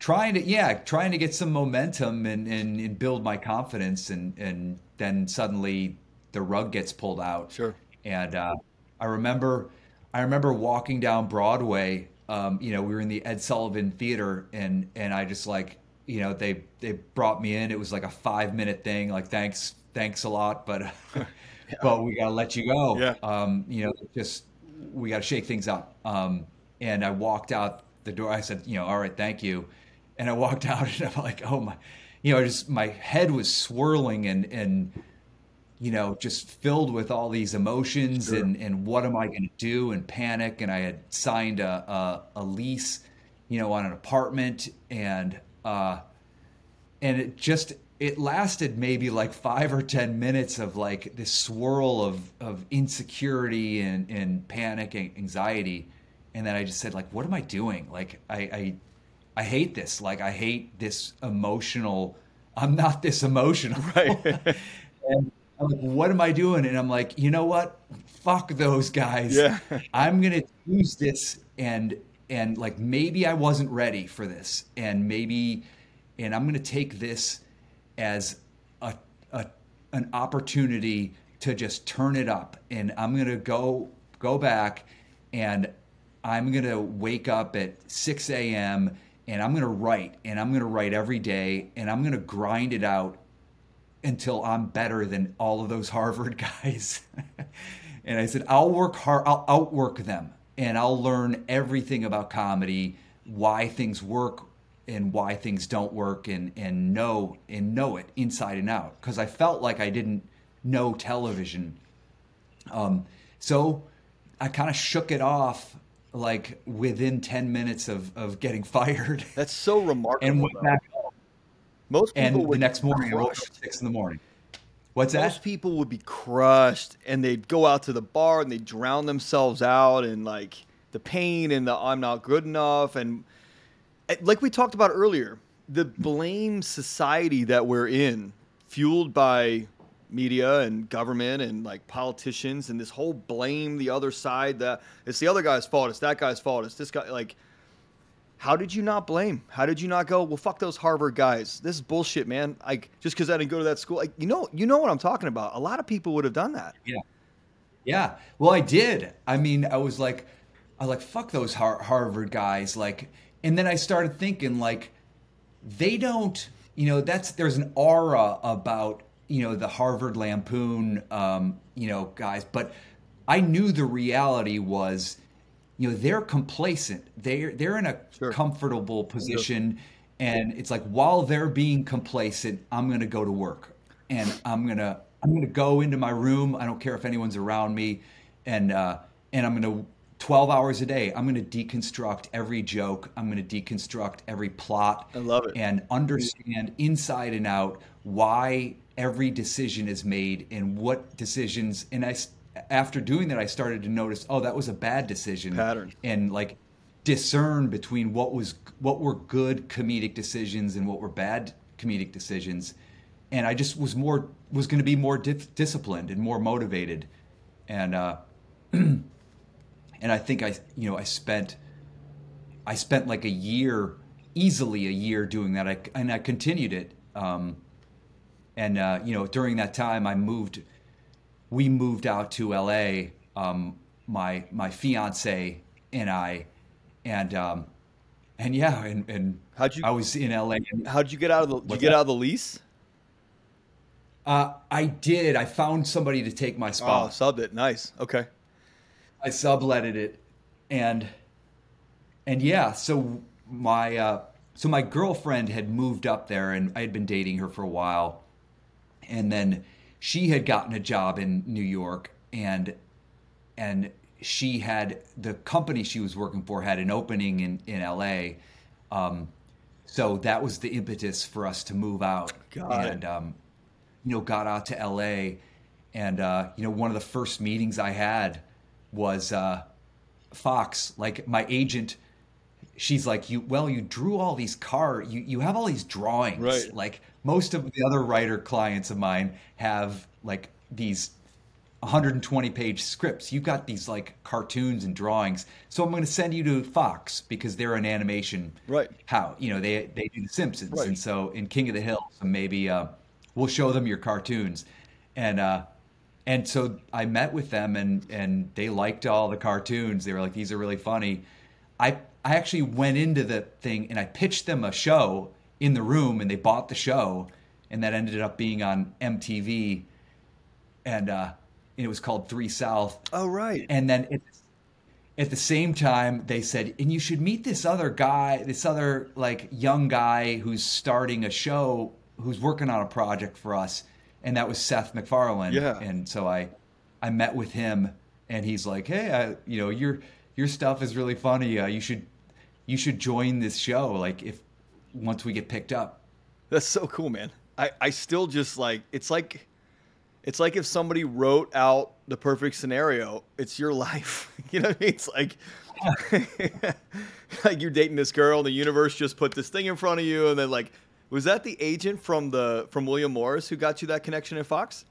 trying to, yeah, trying to get some momentum and, and, and build my confidence. And, and then suddenly the rug gets pulled out. Sure. And uh, I remember, I remember walking down Broadway. Um, you know, we were in the Ed Sullivan Theater, and and I just like, you know, they they brought me in. It was like a five minute thing. Like, thanks, thanks a lot, but but we gotta let you go. Yeah. Um, you know, just we gotta shake things up. Um, and I walked out the door. I said, you know, all right, thank you. And I walked out, and I'm like, oh my, you know, just my head was swirling and and you know, just filled with all these emotions Sure. and, and what am I going to do and panic. And I had signed a, a, a lease, you know, on an apartment and, uh, and it just, it lasted maybe like five or 10 minutes of like this swirl of, of insecurity and, and panic and anxiety. And then I just said like, what am I doing? Like, I, I, I hate this. Like, I hate this emotional, I'm not this emotional. Right. And I'm like, what am I doing? And I'm like, you know what? Fuck those guys. Yeah. I'm gonna use this and and like maybe I wasn't ready for this. And maybe and I'm gonna take this as a, a an opportunity to just turn it up. And I'm gonna go go back and I'm gonna wake up at 6 a.m. and I'm gonna write and I'm gonna write every day and I'm gonna grind it out until I'm better than all of those Harvard guys. and I said, I'll work hard, I'll outwork them, and I'll learn everything about comedy, why things work and why things don't work, and and know and know it inside and out. Because I felt like I didn't know television. Um, so I kind of shook it off like within 10 minutes of, of getting fired That's so remarkable. and went back. Most people And the next morning, I woke up at six in the morning. What's that? Most people would be crushed and they'd go out to the bar and they'd drown themselves out and like the pain and the I'm not good enough and eh, like we talked about earlier, the blame society that we're in, fueled by media and government and like politicians and this whole blame the other side that it's the other guy's fault, it's that guy's fault, it's this guy like how did you not blame? How did you not go? Well, fuck those Harvard guys. This is bullshit, man. Like just because I didn't go to that school, like you know, you know what I'm talking about. A lot of people would have done that. Yeah. Yeah. Well, I did. I mean, I was like, I like, fuck those Har- Harvard guys. Like, and then I started thinking, like, they don't, you know, that's, there's an aura about, you know, the Harvard Lampoon, um, you know, guys. But I knew the reality was, you know, they're complacent. They're, they're in a Sure. comfortable position. And it's like, while they're being complacent, I'm going to go to work and I'm going to, I'm going to go into my room. I don't care if anyone's around me. And, uh, and I'm going to 12 hours a day. I'm going to deconstruct every joke. I'm going to deconstruct every plot. I love it. And understand inside and out why every decision is made and what decisions. And I, after doing that, I started to notice, oh, that was a bad decision. Pattern. And like discern between what was what were good comedic decisions and what were bad comedic decisions. and I just was more was going to be more dif- disciplined and more motivated, and uh, and I think I you know I spent I spent like a year easily a year doing that I, and I continued it um, and uh, you know during that time I moved we moved out to LA um, my my fiance and I and um, and yeah and, and How'd you- I was in LA and How did you get out of the? Did you get that? out of the lease? uh, I did I found somebody to take my Oh, spot subbed it. Nice. Okay. I subletted it, and and yeah, so my uh, so my girlfriend had moved up there, and I had been dating her for a while, and then she had gotten a job in New York, and and she had the company she was working for had an opening in in L.A. Um, so that was the impetus for us to move out, Got and um, you know, got out to LA, and uh, you know, one of the first meetings I had was uh, Fox. Like my agent, she's like, "You well, you drew all these car, you you have all these drawings. Right. Like most of the other writer clients of mine have like these." 120 page scripts. You've got these like cartoons and drawings. So I'm going to send you to Fox because they're an animation Right. how you know they they do the Simpsons, Right. and so in King of the Hill, so maybe uh, we'll show them your cartoons, and uh, and so I met with them, and and they liked all the cartoons. They were like, these are really funny. I I actually went into the thing and I pitched them a show in the room, and they bought the show, and that ended up being on MTV, and uh, and it was called Three South. Oh right. And then at, at the same time, they said, and you should meet this other guy, this other like young guy who's starting a show, who's working on a project for us, and that was Seth MacFarlane. Yeah. And so I, I met with him, and he's like, hey, I, you know, your your stuff is really funny. Uh, you should, you should join this show. Like if once we get picked up. That's so cool, man. I, I still just like it's like it's like if somebody wrote out the perfect scenario, it's your life. You know what I mean? It's like like you're dating this girl and the universe just put this thing in front of you and then like was that the agent from the from William Morris who got you that connection at Fox?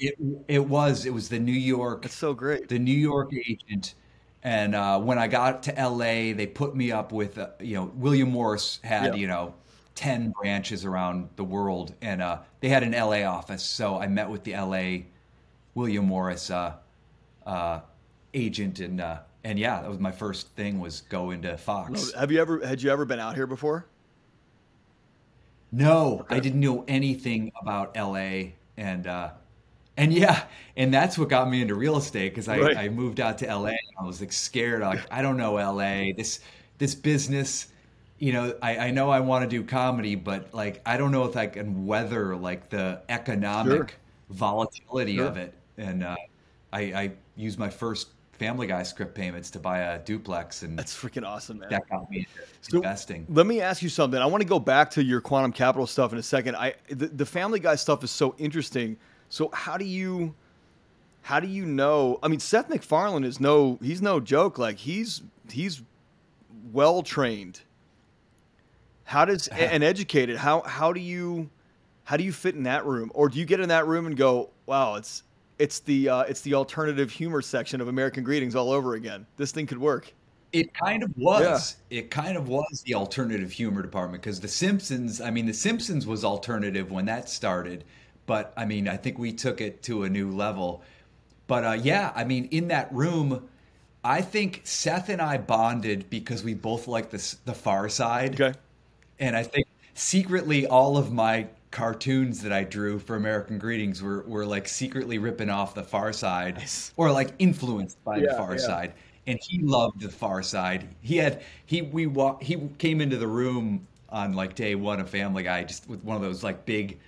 It it was it was the New York That's so great. the New York agent. And uh, when I got to LA, they put me up with, uh, you know, William Morris had, Yeah. you know, 10 branches around the world. And uh, they had an LA office. So I met with the LA William Morris uh, uh, agent. And, uh, and yeah, that was my first thing was go into Fox. Have you ever had you ever been out here before? No, I didn't know anything about LA, and uh, and yeah, and that's what got me into real estate because I, Right. I moved out to LA. And I was like scared, like I don't know LA. This this business, you know, I, I know I want to do comedy, but like I don't know if I can weather like the economic Sure. volatility Sure. of it. And uh, I, I used my first Family Guy script payments to buy a duplex, and That's freaking awesome, man. that got me into So- investing. Let me ask you something. I want to go back to your quantum capital stuff in a second. I the, the Family Guy stuff is so interesting. So how do you how do you know? I mean, Seth MacFarlane is no he's no joke. Like he's he's well trained. How does and educated? How how do you how do you fit in that room? Or do you get in that room and go, wow, it's it's the uh, it's the alternative humor section of American Greetings all over again. This thing could work. It kind of was. It kind of was the alternative humor department because The Simpsons, I mean, The Simpsons was alternative when that started, but I mean, I think we took it to a new level. But uh, yeah, I mean, in that room, I think Seth and I bonded because we both like the, the Far Side. Okay. And I think secretly all of my cartoons that I drew for American Greetings were, were like secretly ripping off the Far Side Nice. or like influenced by the Far yeah. Side. And he loved the Far Side. He had he we wa- he came into the room on like day one of Family Guy just with one of those like big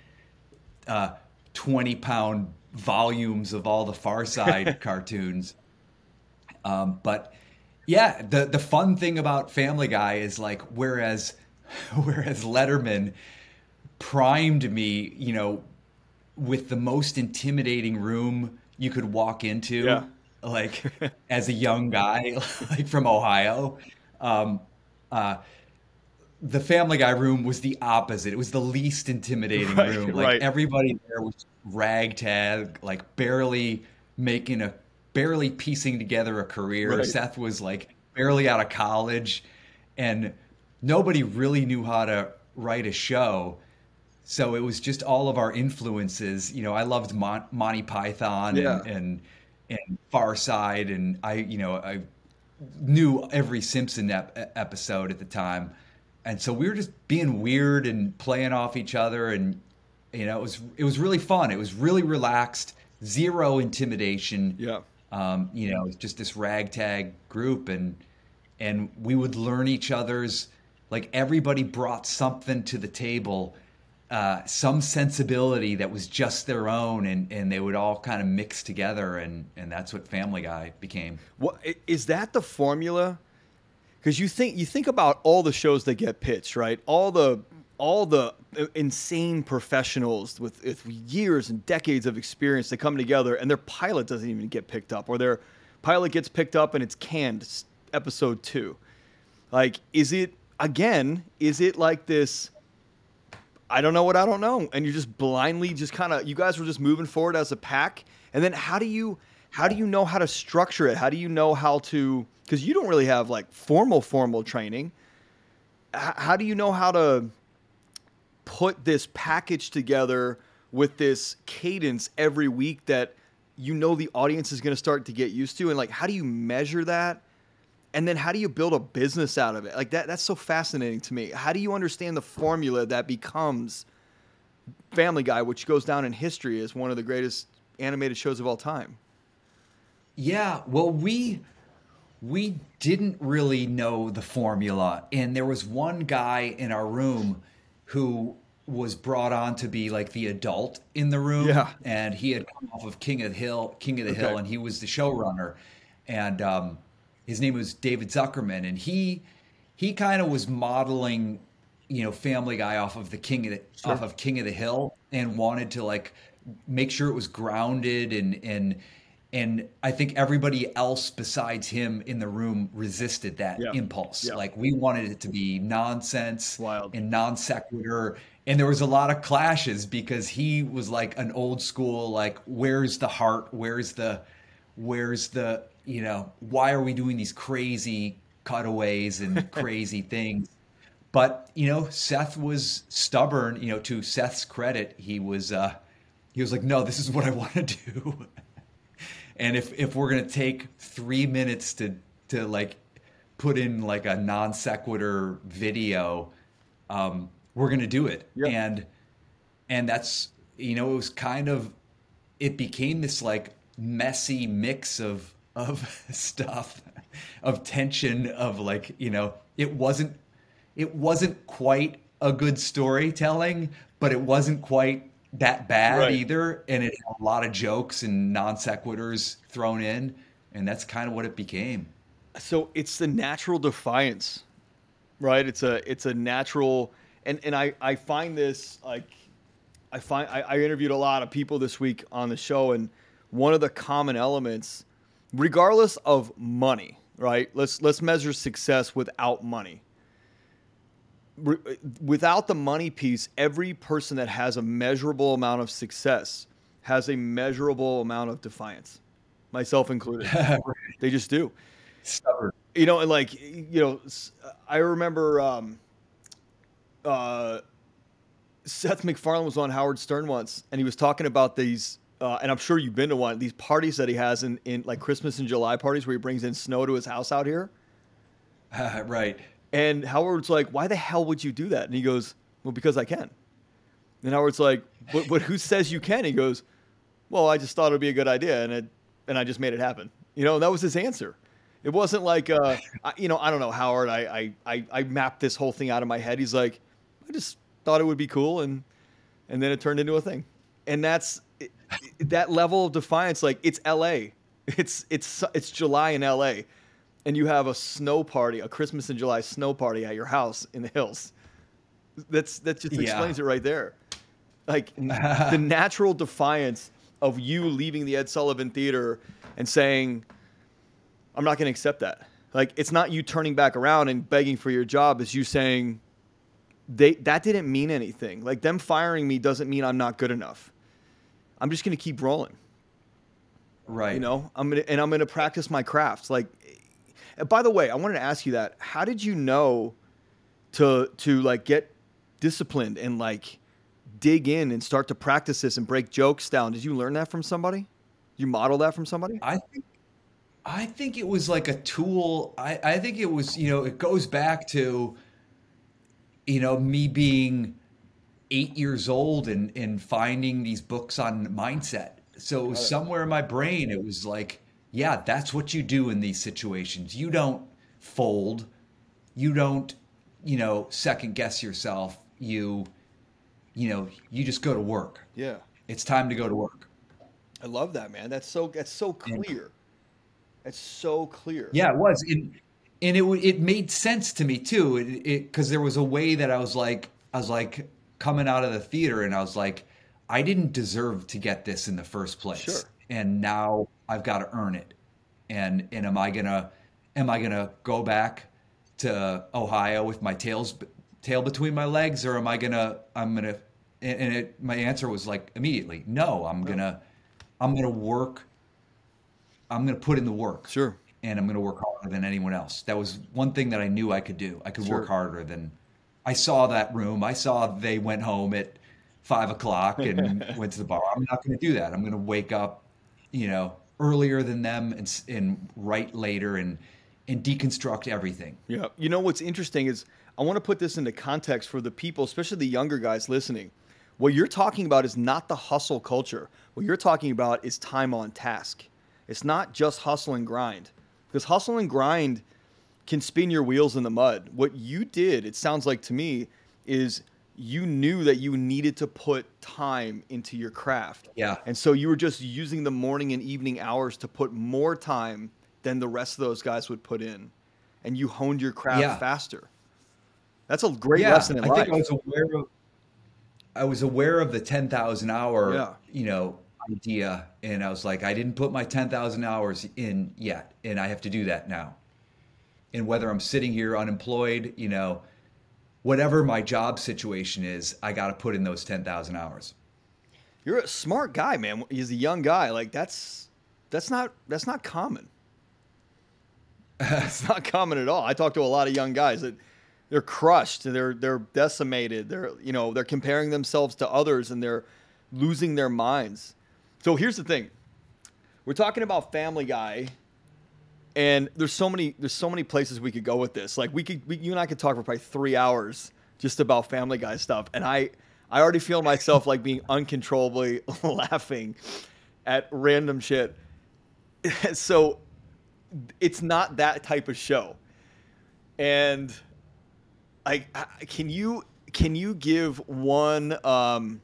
uh, 20 pound volumes of all the Far Side cartoons. Um, but yeah, the the fun thing about Family Guy is like whereas whereas Letterman primed me, you know, with the most intimidating room you could walk into, Yeah. like as a young guy, like from Ohio. Um, uh, the Family Guy room was the opposite. It was the least intimidating Right, room. Like right. everybody there was ragtag, like barely making a, barely piecing together a career. Right. Seth was like barely out of college, and nobody really knew how to write a show. So it was just all of our influences. You know, I loved Mon- Monty Python Yeah. and, and and Far Side, and I, you know, I knew every Simpson ep- episode at the time, and so we were just being weird and playing off each other, and you know, it was it was really fun. It was really relaxed, zero intimidation. Yeah. Um, you know, just this ragtag group, and and we would learn each other's. Like everybody brought something to the table, uh, some sensibility that was just their own, and and they would all kind of mix together, and and that's what Family Guy became. What is that the formula? Because you think you think about all the shows that get pitched, right? All the all the uh, insane professionals with, with years and decades of experience that come together, and their pilot doesn't even get picked up, or their pilot gets picked up and it's canned episode two. Like, is it again? Is it like this? I don't know what I don't know, and you're just blindly just kind of you guys were just moving forward as a pack, and then how do you how do you know how to structure it? How do you know how to because you don't really have like formal formal training. H- how do you know how to put this package together with this cadence every week that you know the audience is going to start to get used to? And like how do you measure that? And then how do you build a business out of it? Like that that's so fascinating to me. How do you understand the formula that becomes family guy which goes down in history as one of the greatest animated shows of all time? Yeah, well, we we didn't really know the formula, and there was one guy in our room who was brought on to be like the adult in the room. Yeah. and he had come off of King of the Hill, King of the Hill, and he was the showrunner, and um, his name was David Zuckerman, and he he kind of was modeling, you know, Family Guy off of the King of the off of King of the Hill, and wanted to like make sure it was grounded and and and I think everybody else besides him in the room resisted that Yeah. impulse. Yeah. Like we wanted it to be nonsense Wild. and non sequitur. And there was a lot of clashes because he was like an old school, like, where's the heart? Where's the, where's the, you know, why are we doing these crazy cutaways and crazy things? But, you know, Seth was stubborn, you know, to Seth's credit, he was, uh, he was like, no, this is what I want to do. and if if we're gonna take three minutes to to like put in like a non sequitur video, um, we're gonna do it. Yeah. And and that's you know it was kind of it became this like messy mix of of stuff of tension of like you know it wasn't it wasn't quite a good storytelling but it wasn't quite that bad Right. either and it had a lot of jokes and non sequiturs thrown in and that's kind of what it became. So it's the natural defiance right? It's a it's a natural and and i i find this like i find I, I interviewed a lot of people this week on the show and one of the common elements regardless of money right? Let's let's measure success without money Re- without the money piece every person that has a measurable amount of success has a measurable amount of defiance myself included they just do stubborn you know, and like you know, I remember um, uh, Seth MacFarlane was on Howard Stern once, and he was talking about these. Uh, and I'm sure you've been to one these parties that he has in, in like Christmas and July parties where he brings in snow to his house out here. right And Howard's like, "Why the hell would you do that?" And he goes, "Well, because I can." And Howard's like, "But, but who says you can?" He goes, "Well, I just thought it'd be a good idea, and it, and I just made it happen." You know, and that was his answer. It wasn't like, uh, I, you know, I don't know, Howard. I, I, I, I mapped this whole thing out of my head. He's like, I just thought it would be cool, and and then it turned into a thing. And that's that level of defiance. Like it's L.A. It's it's it's July in L.A. And you have a snow party, a Christmas in July snow party at your house in the hills. That's that just Yeah. explains it right there. Like the natural defiance of you leaving the Ed Sullivan Theater and saying, "I'm not going to accept that." Like it's not you turning back around and begging for your job. It's you saying, they that didn't mean anything. Like them firing me doesn't mean I'm not good enough. I'm just gonna keep rolling. Right. You know, I'm gonna and I'm gonna practice my craft. Like, and by the way, I wanted to ask you that. How did you know to to like get disciplined and like dig in and start to practice this and break jokes down? Did you learn that from somebody? You model that from somebody? I think I think it was like a tool. I, I think it was, you know, it goes back to, you know, me being eight years old and, and finding these books on mindset. So it was somewhere in my brain, it was like, yeah, that's what you do in these situations. You don't fold. You don't, you know, second guess yourself. You, you know, you just go to work. Yeah. It's time to go to work. I love that, man. That's so that's so clear. That's so clear. Yeah, it was, and and it it made sense to me too. It because there was a way that I was like I was like coming out of the theater, and I was like, I didn't deserve to get this in the first place, Sure. And now I've got to earn it. And and am I gonna am I gonna go back to Ohio with my tails tail between my legs, or am I gonna I'm gonna and and it, my answer was like immediately no. I'm gonna I'm gonna work. I'm gonna put in the work Sure. and I'm going to work harder than anyone else. That was one thing that I knew I could do. I could Sure. work harder than. I saw that room. I saw they went home at five o'clock and went to the bar. I'm not going to do that. I'm going to wake up, you know, earlier than them and and write later and and deconstruct everything. Yeah. You know what's interesting is I want to put this into context for the people, especially the younger guys listening. What you're talking about is not the hustle culture. What you're talking about is time on task. It's not just hustle and grind. Because hustle and grind can spin your wheels in the mud. What you did, it sounds like to me, is you knew that you needed to put time into your craft. Yeah. And so you were just using the morning and evening hours to put more time than the rest of those guys would put in. And you honed your craft Yeah. faster. That's a great yeah, lesson in I life. think I was aware of. I was aware of the ten thousand hour, Yeah. you know, idea, and I was like, I didn't put my ten thousand hours in yet, and I have to do that now. And whether I'm sitting here unemployed, you know, whatever my job situation is, I got to put in those ten thousand hours. You're a smart guy, man. He's a young guy. Like that's that's not that's not common. it's not common at all. I talk to a lot of young guys that they're crushed, they're they're decimated. They're you know they're comparing themselves to others and they're losing their minds. So here's the thing: we're talking about Family Guy, and there's so many there's so many places we could go with this. Like we could we, you and I could talk for probably three hours just about Family Guy stuff, and I I already feel myself like being uncontrollably laughing at random shit. so it's not that type of show. And I, I can you can you give one um,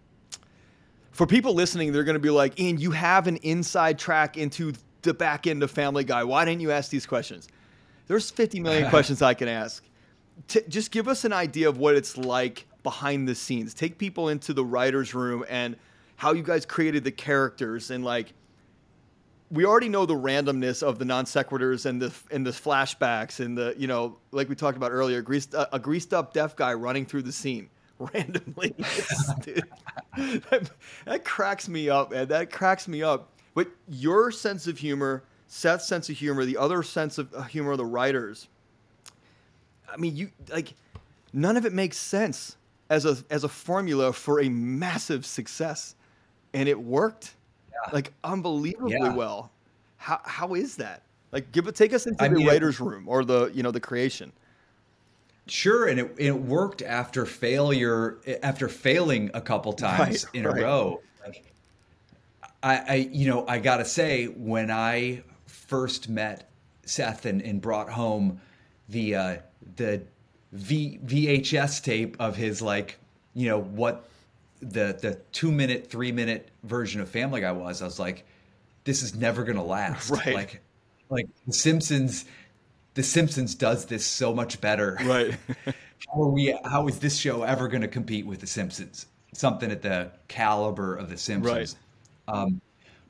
for people listening? They're going to be like, "Ian, you have an inside track into the back end of Family Guy. Why didn't you ask these questions?" There's 50 million questions I can ask. T- just give us an idea of what it's like behind the scenes. Take people into the writers' room and how you guys created the characters and like we already know the randomness of the non sequiturs and the and the flashbacks and the you know like we talked about earlier, greased, uh, a greased up deaf guy running through the scene randomly. That, that cracks me up, man. That cracks me up. But your sense of humor, Seth's sense of humor, the other sense of uh, humor of the writers. I mean, you like none of it makes sense as a as a formula for a massive success, and it worked like unbelievably Yeah. well. How how is that? Like, give it, take us into I the mean- writers' room or the you know the creation. Sure, and it it worked after failure after failing a couple times Right, in right. a row. Like, I, I you know I gotta say when I first met Seth and, and brought home the uh, the v, VHS tape of his like you know what the the two minute three minute version of Family Guy was, I was like, this is never gonna last. Right. Like like The Simpsons. The Simpsons does this so much better Right. how are we how is this show ever going to compete with the simpsons something at the caliber of the simpsons um,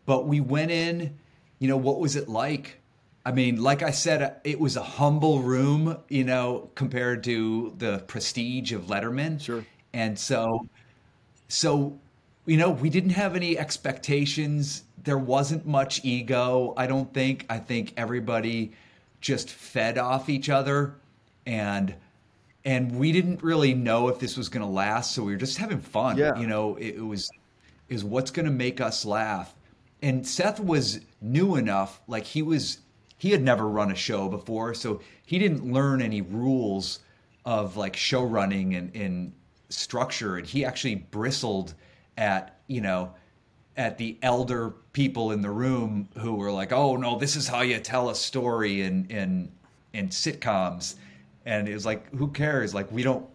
but we went in you know what was it like I mean, like I said, it was a humble room, you know, compared to the prestige of Letterman. Sure. And so, so, you know, we didn't have any expectations. There wasn't much ego, I don't think. I think everybody just fed off each other and and we didn't really know if this was going to last, so we were just having fun. Yeah. You know, it, it was is what's going to make us laugh. And Seth was new enough, like he was he had never run a show before, so he didn't learn any rules of like show running and, and structure and he actually bristled at, you know, at the elder people in the room who were like, "Oh no, this is how you tell a story in in in sitcoms," and it was like, "Who cares?" Like we don't.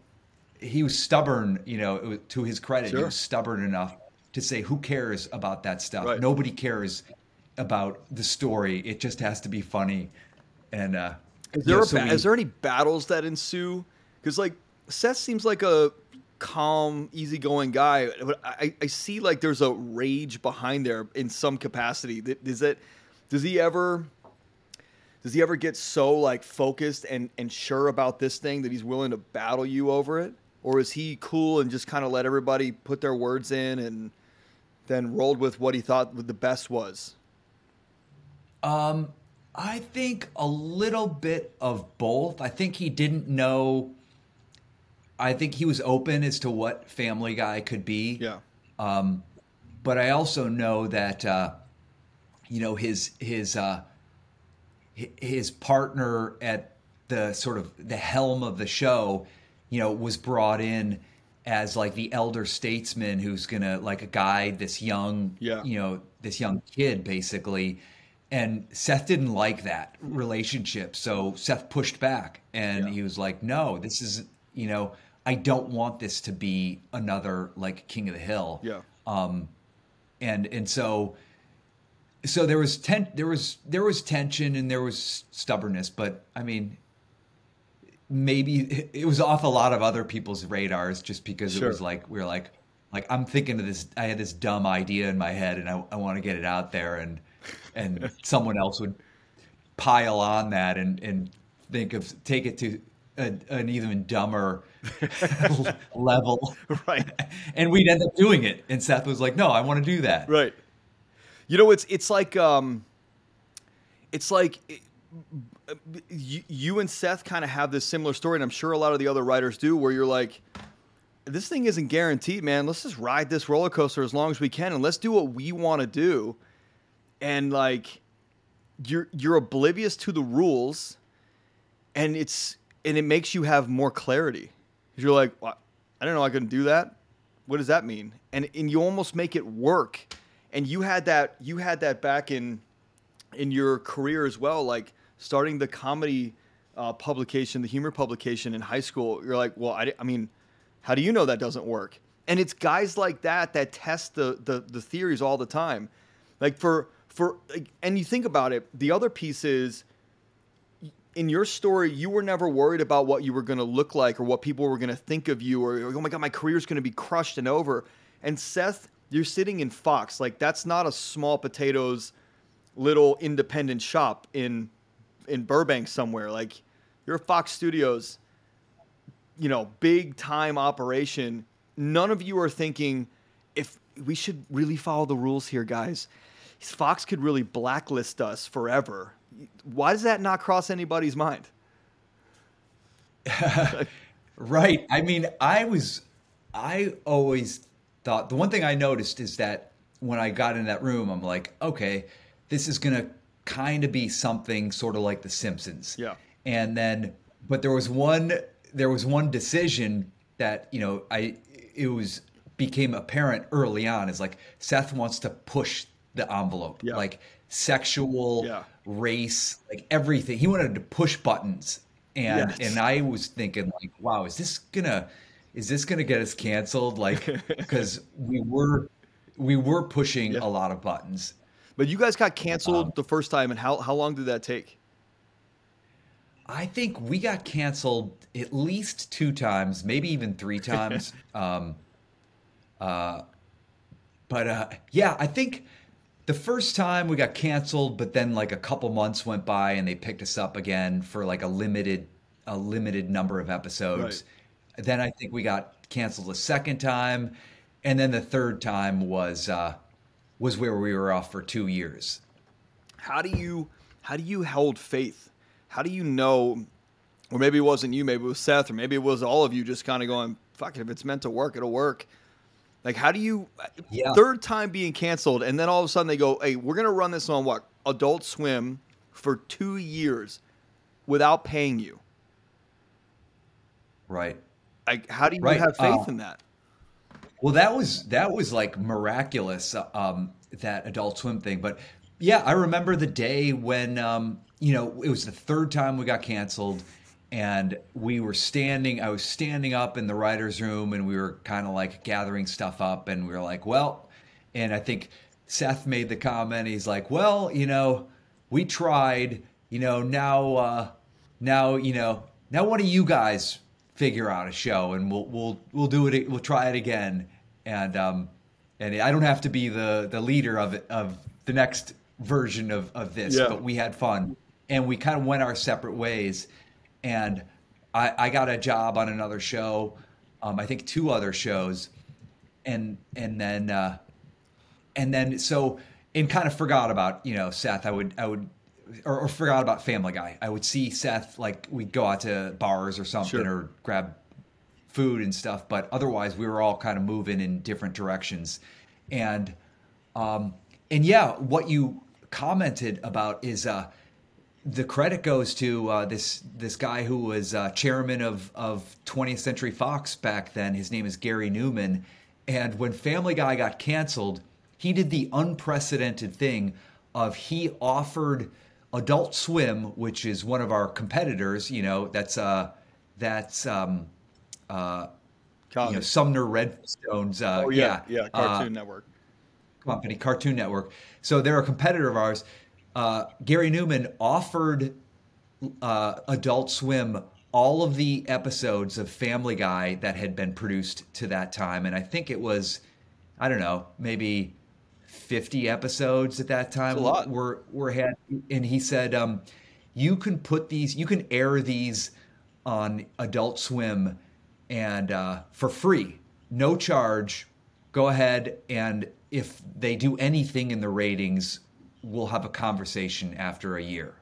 He was stubborn, you know. Was, to his credit, he was stubborn enough to say, "Who cares about that stuff? Right. Nobody cares about the story. It just has to be funny." And uh, Is there, a so ba- we- is there any battles that ensue? Because like Seth seems like a calm, easygoing guy, but I, I see like there's a rage behind there in some capacity. Is that does he ever does he ever get so like focused and and sure about this thing that he's willing to battle you over it, or is he cool and just kind of let everybody put their words in and then rolled with what he thought the best was? Um, I think a little bit of both. I think he didn't know. I think he was open as to what Family Guy could be. Yeah. Um, but I also know that uh, you know his his uh, his partner at the sort of the helm of the show, you know, was brought in as like the elder statesman who's gonna like guide this young, Yeah. you know, this young kid basically. And Seth didn't like that relationship, so Seth pushed back, and Yeah. he was like, "No, this is, you know, I don't want this to be another like King of the Hill." Yeah. um, and and so so there was ten there was there was tension and there was stubbornness but i mean maybe it was off a lot of other people's radars just because Sure. it was like we were like like i'm thinking of this i had this dumb idea in my head and i, I want to get it out there and and someone else would pile on that and and think of take it to a, an even dumber level Right. and we'd end up doing it and seth was like no i want to do that Right. You know, it's it's like um, it's like it, you, and Seth kind of have this similar story, and I'm sure a lot of the other writers do, where you're like, this thing isn't guaranteed, man. Let's just ride this roller coaster as long as we can, and let's do what we want to do. And like, you're you're oblivious to the rules, and it's and it makes you have more clarity. You're like, what? I don't know I couldn't do that. What does that mean? And and you almost make it work. And you had that you had that back in in your career as well, like starting the comedy uh, publication, the humor publication in high school. You're like, well, I, I mean, how do you know that doesn't work? And it's guys like that that test the the, the theories all the time. Like for for like, and you think about it, the other piece is in your story, you were never worried about what you were going to look like or what people were going to think of you or, oh my God, my career's going to be crushed and over. And Seth, you're sitting in Fox. Like, that's not a small potatoes little independent shop in in Burbank somewhere. Like, you're Fox Studios, you know, big time operation. None of you are thinking if we should really follow the rules here, guys. Fox could really blacklist us forever. Why does that not cross anybody's mind? Right. I mean, I was, I always thought the one thing I noticed is that when I got in that room, I'm like, okay, this is going to kind of be something sort of like The Simpsons. Yeah. And then, but there was one, there was one decision that, you know, I, it was, became apparent early on is like Seth wants to push the envelope, Yeah. like sexual, Yeah. race, like everything. He wanted to push buttons. And, Yes. and I was thinking like, wow, is this gonna is this gonna get us canceled? Like, because we were we were pushing Yeah. a lot of buttons. But you guys got canceled the first time, and how, how long did that take? I think we got canceled at least two times, maybe even three times. um, uh, but uh, yeah, I think the first time we got canceled, but then like a couple months went by and they picked us up again for like a limited a limited number of episodes. Right. Then I think we got canceled a second time, and then the third time was uh, was where we were off for two years. How do you how do you hold faith? How do you know? Or maybe it wasn't you, maybe it was Seth, or maybe it was all of you just kind of going, "Fuck it, if it's meant to work, it'll work." Like, how do you yeah. third time being canceled, and then all of a sudden they go, "Hey, we're gonna run this on what Adult Swim for two years without paying you." Right. Like, how do you right. have faith uh, in that? Well, that was that was like miraculous. Um, that Adult Swim thing, but yeah, I remember the day when um, you know it was the third time we got canceled and we were standing i was standing up in the writers room and we were kind of like gathering stuff up and we were like well and i think seth made the comment he's like well you know we tried you know now uh now you know now what do you guys figure out a show and we'll we'll we'll do it we'll try it again and um and i don't have to be the the leader of of the next version of of this yeah. but we had fun and we kind of went our separate ways and I, I got a job on another show, um, I think two other shows, and and then uh, and then so and kind of forgot about you know Seth. I would I would or, or, forgot about Family Guy. I would see Seth like we'd go out to bars or something sure. or grab food and stuff, but otherwise we were all kind of moving in different directions, and um, and yeah, what you commented about is uh, the credit goes to uh, this this guy who was uh, chairman of of 20th Century Fox back then. His name is Gary Newman, and when Family Guy got canceled, he did the unprecedented thing of he offered Adult Swim, which is one of our competitors. You know, that's uh that's um uh you know Sumner Redstone's uh, oh, yeah yeah, yeah Cartoon uh, Network company, Cartoon Network. So they're a competitor of ours uh, Gary Newman offered uh, Adult Swim all of the episodes of Family Guy that had been produced to that time, and I think it was, I don't know, maybe fifty episodes at that time. A lot. Were were had, and he said, um, you can put these, you can air these on Adult Swim, and uh, for free, no charge. Go ahead and if they do anything in the ratings, we'll have a conversation after a year.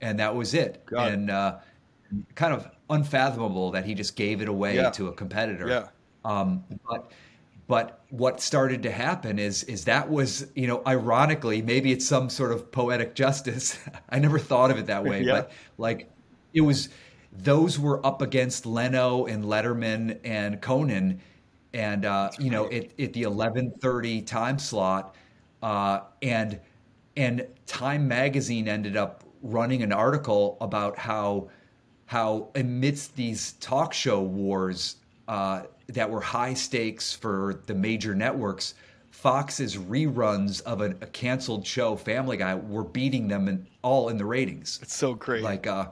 And that was it. God. And uh, kind of unfathomable that he just gave it away yeah. to a competitor. Yeah. Um, but but what started to happen is is that was you know ironically maybe it's some sort of poetic justice. I never thought of it that way, yeah. but like it was those were up against Leno and Letterman and Conan, and uh, you know at, at the eleven thirty time slot, uh, and and Time Magazine ended up running an article about how how amidst these talk show wars uh, that were high stakes for the major networks, Fox's reruns of a, a canceled show, Family Guy, were beating them in, all in the ratings. It's so great. Like, uh,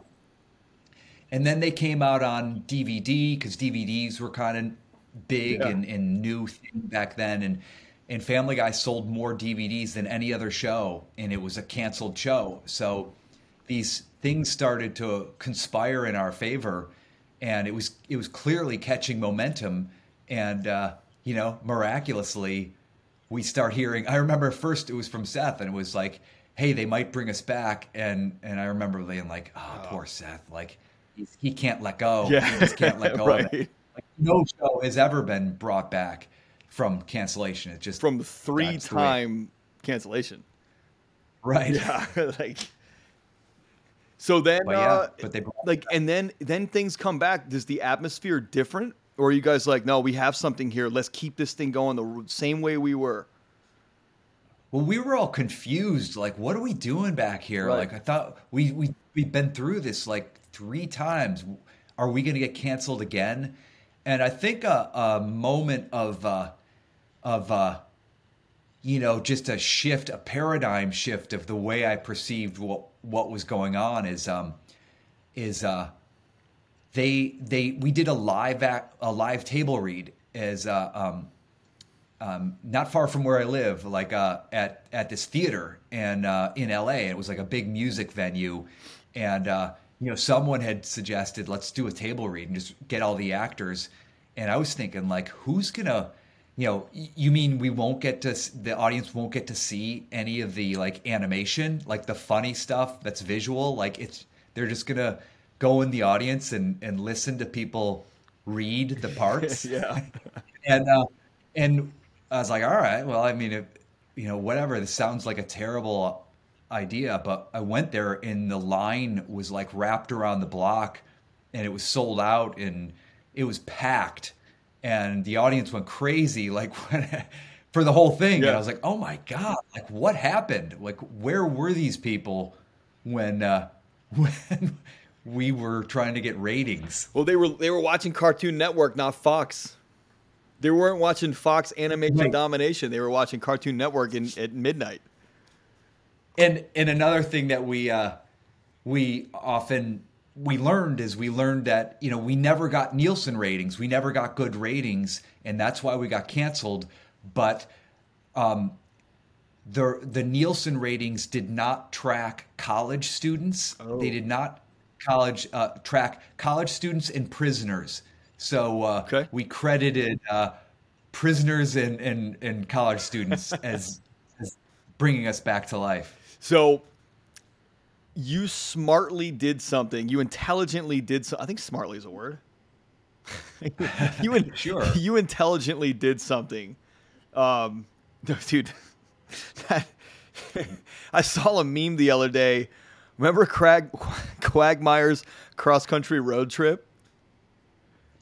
and then they came out on DVD because DVDs were kind of big yeah. and, and new back then, and and Family Guy sold more DVDs than any other show, and it was a canceled show. So these things started to conspire in our favor, and it was it was clearly catching momentum. And uh, you know, miraculously, we start hearing. I remember first it was from Seth, and it was like, "Hey, they might bring us back," and and I remember being like, "Oh, oh. poor Seth, like." He can't let go. Yeah. He just can't let go right. of it. Like, no show has ever been brought back from cancellation. It's just from three time cancellation. Right. Yeah. like so then but yeah, uh, but they like and then then things come back. Does the atmosphere different? Or are you guys like, no, we have something here. Let's keep this thing going the same way we were. Well, we were all confused. Like, what are we doing back here? Right. Like, I thought we we we've been through this like three times. Are we going to get canceled again? And I think a, a moment of uh, of uh, you know just a shift, a paradigm shift of the way I perceived what what was going on is um, is uh, they they we did a live act, a live table read as uh, um, um, not far from where I live, like uh, at at this theater and uh, in LA. It was like a big music venue, and uh, you know someone had suggested let's do a table read and just get all the actors. And I was thinking like, who's gonna, you know, you mean we won't get to the audience won't get to see any of the like animation, like the funny stuff that's visual, like it's they're just gonna go in the audience and and listen to people read the parts. yeah. and uh, and I was like, all right, well, I mean, it, you know, whatever. This sounds like a terrible idea, but I went there and the line was like wrapped around the block, and it was sold out and it was packed, and the audience went crazy, like for the whole thing. Yeah. And I was like, oh my god, like what happened? Like where were these people when uh, when we were trying to get ratings? Well, they were they were watching Cartoon Network, not Fox. They weren't watching Fox Animation Right. Domination. They were watching Cartoon Network in, at midnight. And and another thing that we uh, we often we learned is we learned that you know we never got Nielsen ratings, we never got good ratings, and that's why we got canceled. But um, the the Nielsen ratings did not track college students. They did not college uh, track college students and prisoners. So uh, Okay. we credited uh, prisoners and, and, and college students as, as bringing us back to life. So you smartly did something. You intelligently did so. I think smartly is a word. you in, Sure. You intelligently did something. Um, dude, that, I saw a meme the other day. Remember Crag, Quagmire's cross country road trip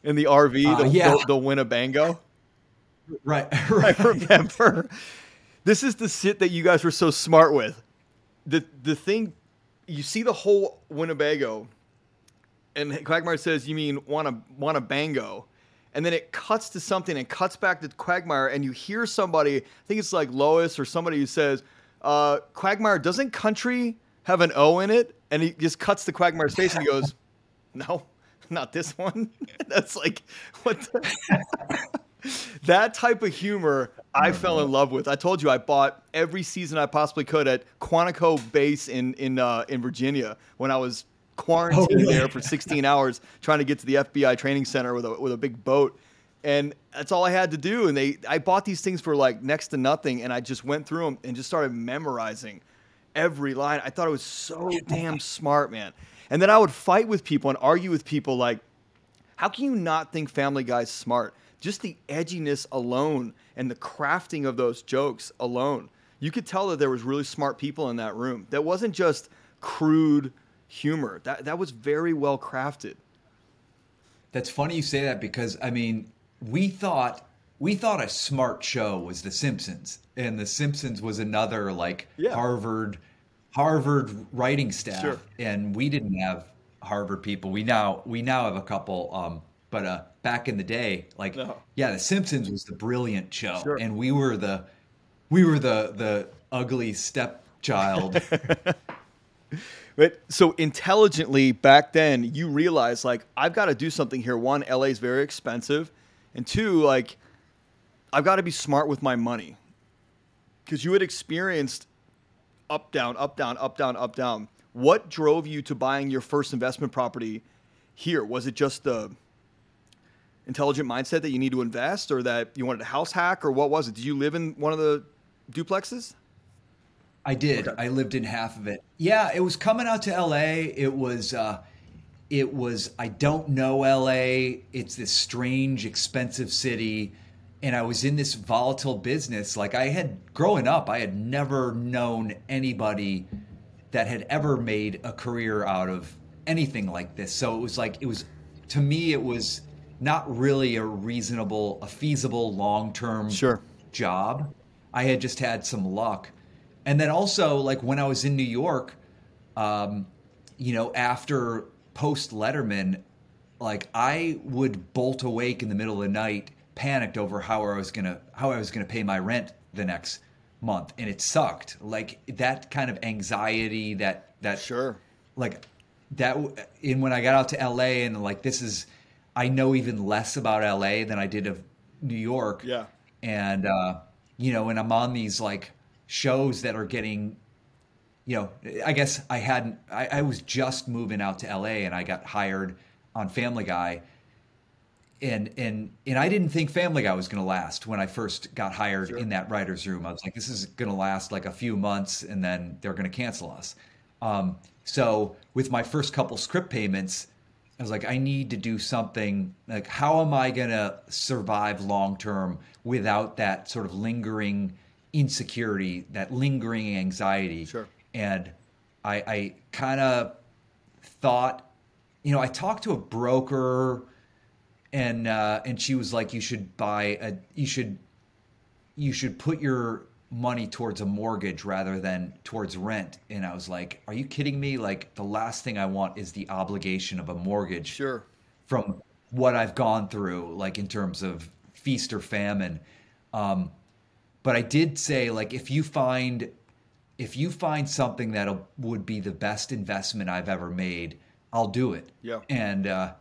in the RV, Uh, the, yeah. the, the Winnebago? Right, I right. remember. This is the shit that you guys were so smart with. The the thing you see the whole Winnebago and Quagmire says, You mean wanna wanna bango? And then it cuts to something and cuts back to Quagmire and you hear somebody, I think it's like Lois or somebody who says, uh, Quagmire, doesn't country have an O in it? And he just cuts to Quagmire's face and he goes, No, not this one. That's like what the that type of humor I fell in love with. I told you I bought every season I possibly could at Quantico Base in in uh, in Virginia when I was quarantined Oh, there for 16 hours trying to get to the FBI training center with a with a big boat. And that's all I had to do. And they, I bought these things for like next to nothing, and I just went through them and just started memorizing every line. I thought it was so damn smart, man. And then I would fight with people and argue with people like, how can you not think Family Guy's smart? Just the edginess alone and the crafting of those jokes alone. You could tell that there was really smart people in that room. That wasn't just crude humor. That that was very well crafted. That's funny you say that because I mean, we thought we thought a smart show was The Simpsons, and The Simpsons was another like Yeah. Harvard Harvard writing staff, Sure. and we didn't have Harvard people. We now we now have a couple, um, but uh, back in the day, like No. yeah, The Simpsons was the brilliant show, Sure. and we were the we were the the ugly stepchild. But so intelligently back then, you realize like I've got to do something here. One, LA is very expensive, and two, like I've got to be smart with my money because you had experienced up down, up down, up down, up down. What drove you to buying your first investment property here? Was it just the intelligent mindset that you need to invest, or that you wanted a house hack, or what was it? Did you live in one of the duplexes? I did. I lived in half of it. Yeah, it was coming out to LA. It was uh it was I don't know LA. It's this strange expensive city and I was in this volatile business. Like I had growing up, I had never known anybody that had ever made a career out of anything like this. So it was like it was to me it was not really a reasonable, a feasible long-term Sure. job. I had just had some luck. And then also, like when I was in New York, um, you know, after post Letterman, like I would bolt awake in the middle of the night, panicked over how I was gonna how I was gonna pay my rent the next month, and it sucked. Like that kind of anxiety, that that Sure. like that in when I got out to LA and like this is I know even less about LA than I did of New York. Yeah. and uh, you know, and I'm on these like shows that are getting, you know, I guess I hadn't, I, I was just moving out to LA, and I got hired on Family Guy. And and and I didn't think Family Guy was going to last when I first got hired Sure. in that writers' room. I was like, this is going to last like a few months, and then they're going to cancel us. Um, so with my first couple script payments, I was like, I need to do something. Like, how am I going to survive long term without that sort of lingering insecurity, that lingering anxiety? Sure. And I, I kind of thought, you know, I talked to a broker, and uh, and she was like, you should buy a, you should, you should put your money towards a mortgage rather than towards rent. And I was like, are you kidding me? Like, the last thing I want is the obligation of a mortgage Sure. from what I've gone through, like in terms of feast or famine. Um, but I did say, like, if you find if you find something that would be the best investment I've ever made, I'll do it. Yeah. And uh,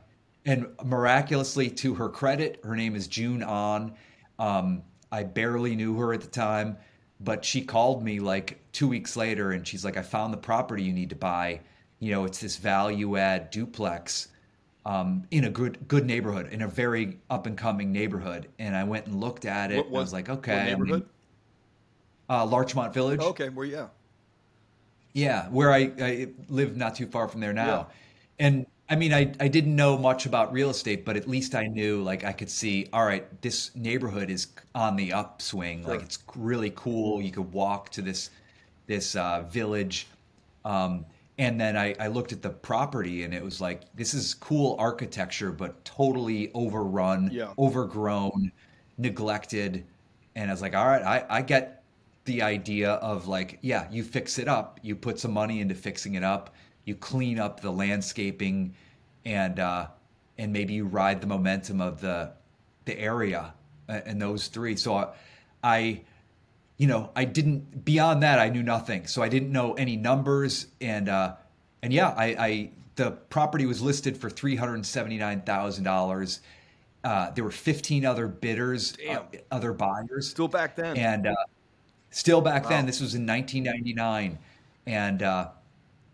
and miraculously, to her credit, her name is June On. Um, I barely knew her at the time, but she called me like two weeks later, and she's like, "I found the property you need to buy. You know, it's this value add duplex." um, in a good good neighborhood, in a very up and coming neighborhood. And I went and looked at it. What, and I was like, okay, What I mean, neighborhood? uh, Larchmont Village. okay. Where? Yeah. Yeah, where I, I live not too far from there now. Yeah. And I mean, I, I didn't know much about real estate, but at least I knew, like, I could see, all right, this neighborhood is on the upswing. Like, it's really cool. You could walk to this this uh, village. Um, and then I, I looked at the property and it was like, this is cool architecture, but totally overrun, Yeah. overgrown, neglected. And I was like, all right, I, I get the idea of like, yeah, you fix it up, you put some money into fixing it up, you clean up the landscaping, and uh, and maybe you ride the momentum of the the area uh, and those three. So I, I, you know, I didn't beyond that I knew nothing. So I didn't know any numbers, and uh, and yeah, I, I the property was listed for three hundred seventy nine thousand dollars. Uh, there were 15 other bidders, uh, other buyers Still back then. and uh, still back Wow. then this was in 1999 and uh, and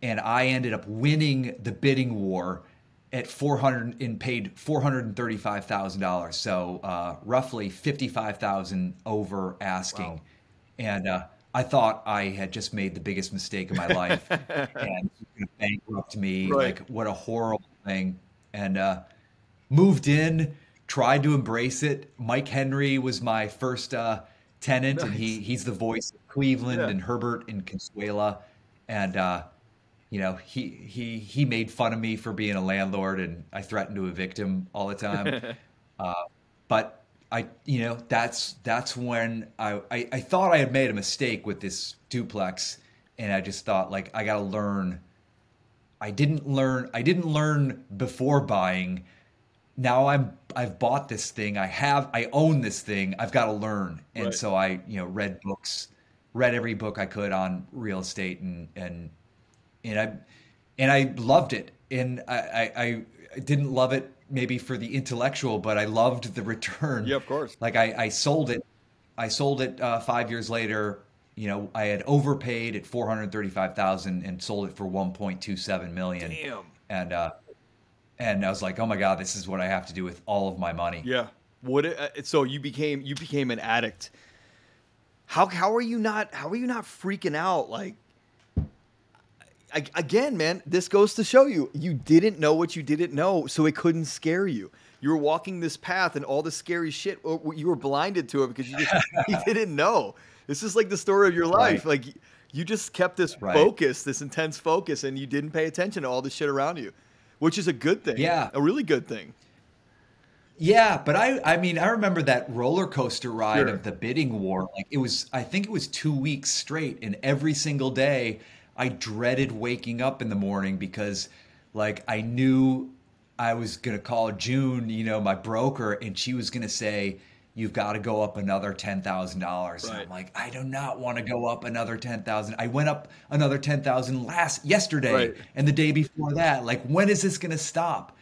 i ended up winning the bidding war at 400 and paid $435000 so uh, roughly 55000 over asking Wow. and uh, i thought i had just made the biggest mistake of my life and bankrupt me Right. like what a horrible thing and uh, moved in, tried to embrace it. Mike Henry was my first uh, tenant, and he he's the voice of Cleveland Yeah. and Herbert and Consuela, and uh, you know he he he made fun of me for being a landlord, and I threatened to evict him all the time. uh, but I you know that's that's when I, I I thought I had made a mistake with this duplex, and I just thought like I got to learn. I didn't learn. I didn't learn before buying. Now I'm. I've bought this thing. I have. I own this thing. I've got to learn. And Right. so I, you know, read books, read every book I could on real estate, and and and I and I loved it. And I I, I didn't love it maybe for the intellectual, but I loved the return. Yeah, of course. Like I, I sold it. I sold it uh, five years later. You know, I had overpaid at four hundred thirty-five thousand and sold it for one point two seven million. Damn. And uh, and I was like, oh my god, this is what I have to do with all of my money. Yeah. What? It, uh, so you became you became an addict. How how are you not how are you not freaking out like? Again, man, this goes to show you you didn't know what you didn't know, so it couldn't scare you. You were walking this path, and all the scary shit uh, you were blinded to it because you just you didn't know. This is like the story of your life. Right. Like you just kept this Right. focus, this intense focus, and you didn't pay attention to all the shit around you, which is a good thing. Yeah. a really good thing. Yeah, but I I mean I remember that roller coaster ride Sure. of the bidding war. Like it was I think it was 2 weeks straight and every single day I dreaded waking up in the morning because like I knew I was going to call June, you know, my broker and she was going to say you've got to go up another $10,000. And I'm like I do not want to go up another 10,000. I went up another 10,000 last yesterday Right. and the day before that. Like when is this going to stop?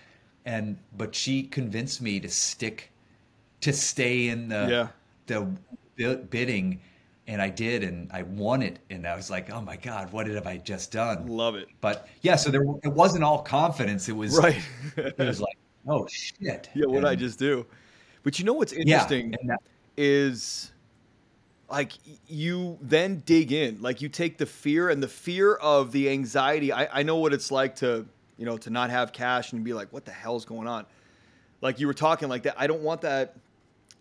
And but she convinced me to stick to stay in the Yeah. the bidding and I did, and I won it, and I was like, "Oh my god, what have I just done?" Love it. But yeah, so there it wasn't all confidence. It was right. it was like, "Oh shit!" Yeah, what did I just do. But you know what's interesting yeah, that, is like you then dig in, like you take the fear and the fear of the anxiety. I, I know what it's like to you know to not have cash and be like, "What the hell's going on?" Like you were talking like that. I don't want that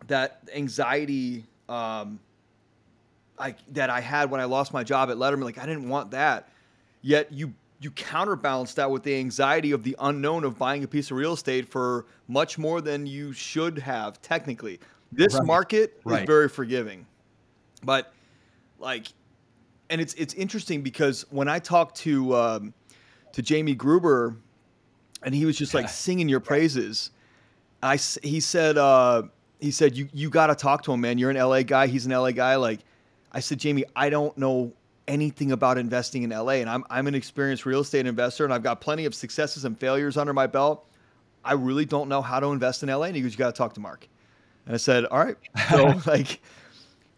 that anxiety. Um, like that I had when I lost my job at Letterman. Like I didn't want that. Yet you you counterbalance that with the anxiety of the unknown of buying a piece of real estate for much more than you should have technically. This right. market right. is very forgiving. But like and it's it's interesting because when I talked to um, to Jamie Gruber and he was just like singing your praises, I he said uh, he said you you got to talk to him, man. You're an LA guy, he's an LA guy like I said, Jamie, I don't know anything about investing in LA, and I'm I'm an experienced real estate investor, and I've got plenty of successes and failures under my belt. I really don't know how to invest in LA. And he goes, you got to talk to Mark. And I said, all right. So like,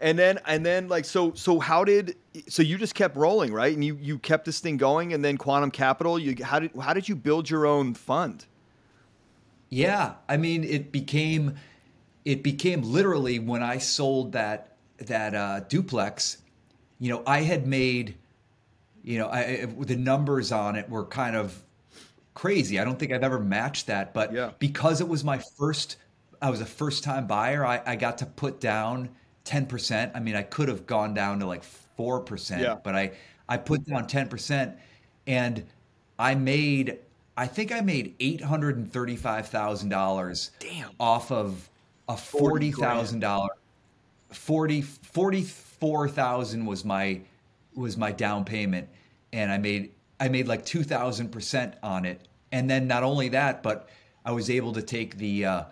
and then and then like so so how did so you just kept rolling right and you you kept this thing going and then Quantum Capital you how did how did you build your own fund? Yeah, I mean it became it became literally when I sold that that uh, duplex, you know, I had made, you know, I, the numbers on it were kind of crazy. I don't think I've ever matched that, but yeah. because it was my first, I was a first time buyer. I, I got to put down ten percent. I mean, I could have gone down to like four Yeah. percent, but I I put down ten percent, and I made. I think I made eight hundred and thirty-five thousand dollars Damn. off of a forty thousand dollar 40 44,000 was my was my down payment and I made I made like 2000% on it. And then not only that, but I was able to take the uh,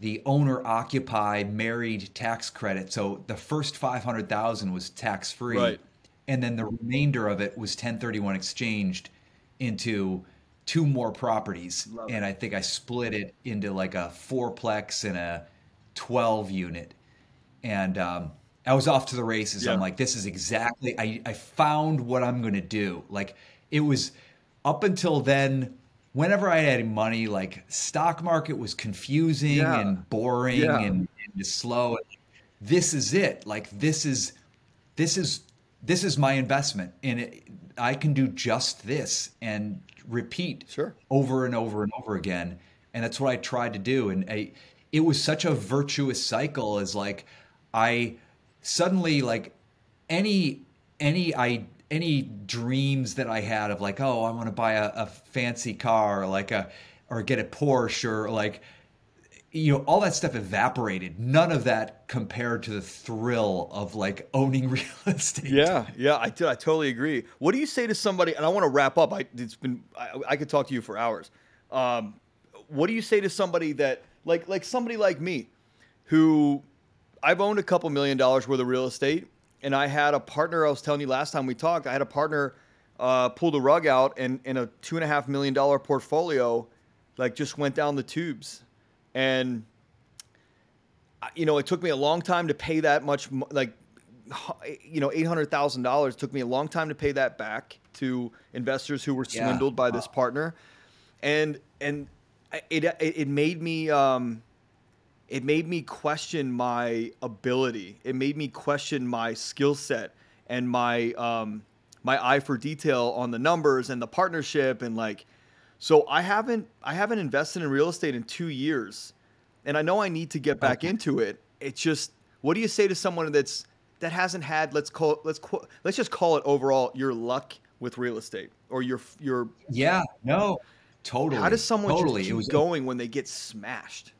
the owner occupy married tax credit. So the first 500,000 was tax free. Right. And then the remainder of it was 1031 exchanged into two more properties. Love and I think I split it into like a fourplex and a 12 unit and um, I was off to the races. Yeah. I'm like, this is exactly. I I found what I'm going to do. Like it was up until then. Whenever I had money, like stock market was confusing Yeah. and boring Yeah. and, and slow. This is it. Like this is this is this is my investment, and it, I can do just this and repeat Sure. over and over and over again. And that's what I tried to do. And I, it was such a virtuous cycle as like I suddenly like any any I any dreams that I had of like oh I want to buy a, a fancy car or like a or get a Porsche or like you know all that stuff evaporated. None of that compared to the thrill of like owning real estate. Yeah, yeah, I, I totally agree. What do you say to somebody? And I want to wrap up. I, it's been I, I could talk to you for hours. Um, what do you say to somebody that like like somebody like me, who I've owned a couple million dollars worth of real estate, and I had a partner. I was telling you last time we talked. I had a partner uh, pull the rug out, and in a two and a half million dollar portfolio, like just went down the tubes, and you know it took me a long time to pay that much. Like you know, eight hundred thousand dollars took me a long time to pay that back to investors who were Yeah. swindled by this partner, and and it it, it made me um, it made me question my ability. It made me question my skill set and my um, my eye for detail on the numbers and the partnership and like. So I haven't I haven't invested in real estate in two years, and I know I need to get back into it. It's just what do you say to someone that's that hasn't had let's call let's let's just call it overall your luck with real estate or your your Yeah, no, totally. how does someone totally? just it keep was going when they get smashed?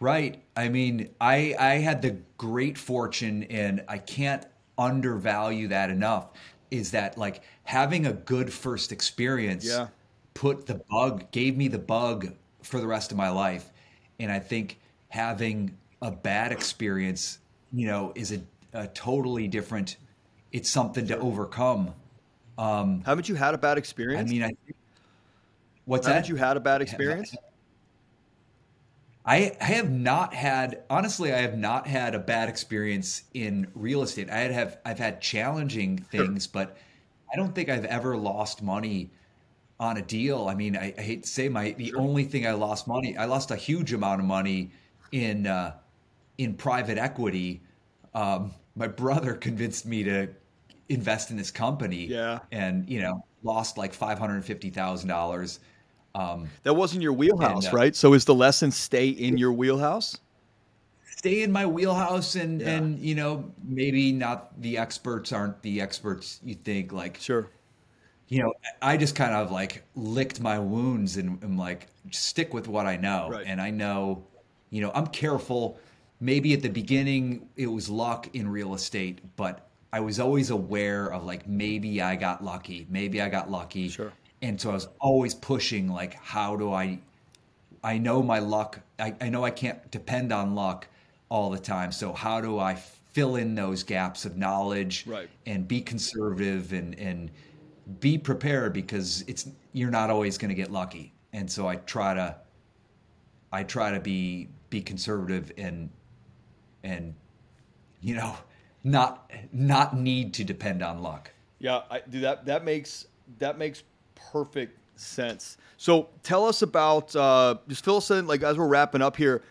Right. I mean, I I had the great fortune, and I can't undervalue that enough. Is that like having a good first experience? Yeah. Put the bug, gave me the bug for the rest of my life, and I think having a bad experience, you know, is a, a totally different. It's something to overcome. Um, Haven't you had a bad experience? I mean, I. What's Haven't that? you had a bad experience? I, I have not had honestly I have not had a bad experience in real estate. I had have I've had challenging things, sure. but I don't think I've ever lost money on a deal. I mean, I, I hate to say my the sure. only thing I lost money, I lost a huge amount of money in uh, in private equity. Um, my brother convinced me to invest in this company. Yeah, and you know lost like five hundred fifty thousand dollars um, that wasn't your wheelhouse, and, uh, right? So is the lesson stay in your wheelhouse? Stay in my wheelhouse, and yeah. and you know maybe not the experts aren't the experts you think. Like sure, you know I just kind of like licked my wounds and am like stick with what I know, right. and I know, you know, I'm careful. Maybe at the beginning it was luck in real estate, but I was always aware of like maybe I got lucky, maybe I got lucky. Sure and so I was always pushing like how do I I know my luck. I, I know I can't depend on luck all the time. So how do I fill in those gaps of knowledge right. and be conservative and and be prepared because it's you're not always going to get lucky. And so I try to I try to be be conservative and and you know not not need to depend on luck. Yeah I do that that makes that makes perfect sense. So tell us about uh, just fill us in like as we're wrapping up here.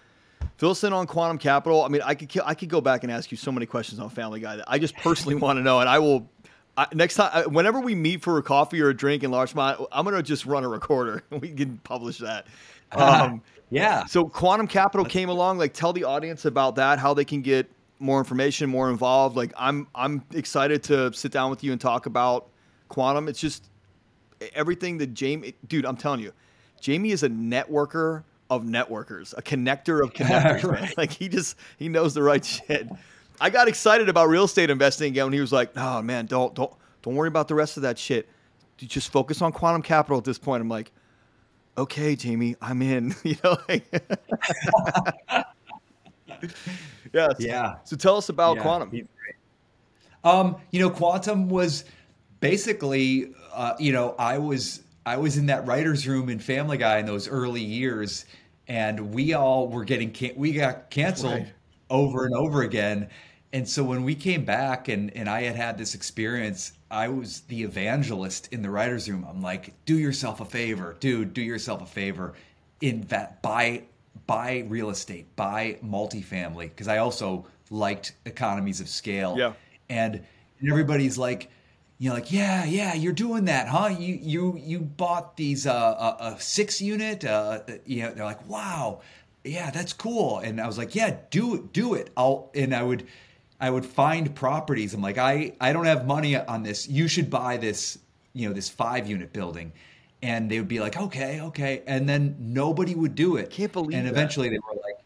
Fill us in on quantum capital. I mean, I could I could go back and ask you so many questions on Family Guy that I just personally want to know, and I will. I, next time, whenever we meet for a coffee or a drink in Larchmont, I'm gonna just run a recorder. And we can publish that. Um, yeah. So Quantum Capital came along. Like, tell the audience about that, how they can get more information, more involved. Like, I'm I'm excited to sit down with you and talk about quantum. It's just everything that Jamie, dude, I'm telling you, Jamie is a networker of networkers, a connector of connectors, right. Like he just he knows the right shit. I got excited about real estate investing again when he was like, "Oh man, don't don't don't worry about the rest of that shit. You just focus on quantum capital at this point." I'm like, "Okay, Jamie, I'm in." you know. Like, yeah. Yeah. So tell us about yeah, quantum. Um, you know, quantum was basically uh, you know, I was I was in that writers' room in Family Guy in those early years, and we all were getting can- we got canceled right. over and over again. And so when we came back and and I had had this experience, I was the evangelist in the writers' room. I'm like, do yourself a favor, dude, do yourself a favor, invest buy buy real estate, buy multifamily, because I also liked economies of scale. Yeah, and everybody's like you know, like, yeah, yeah, you're doing that, huh? You you you bought these uh, a, a six unit, uh, you know, they're like, wow, yeah, that's cool. And I was like, yeah, do it, do it. I'll and I would I would find properties. I'm like, I I don't have money on this. You should buy this, you know, this five unit building. And they would be like, okay, okay, and then nobody would do it. Can't believe. And eventually, that. they were like,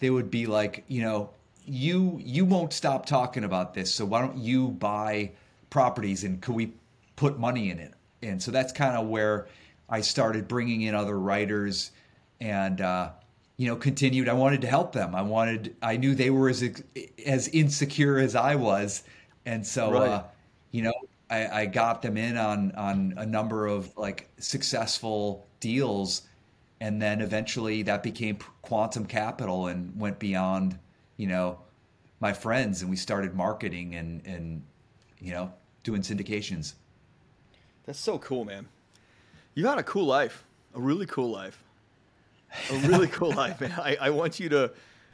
they would be like, you know, you you won't stop talking about this, so why don't you buy properties and could we put money in it? And so that's kind of where I started bringing in other writers and, uh, you know, continued. I wanted to help them. I wanted, I knew they were as, as insecure as I was. And so, right. uh, you know, I, I got them in on, on a number of like successful deals. And then eventually that became quantum capital and went beyond, you know, my friends and we started marketing and, and, you know, doing syndications. That's so cool, man. You had a cool life, a really cool life, a really cool life, man. I, I want you to,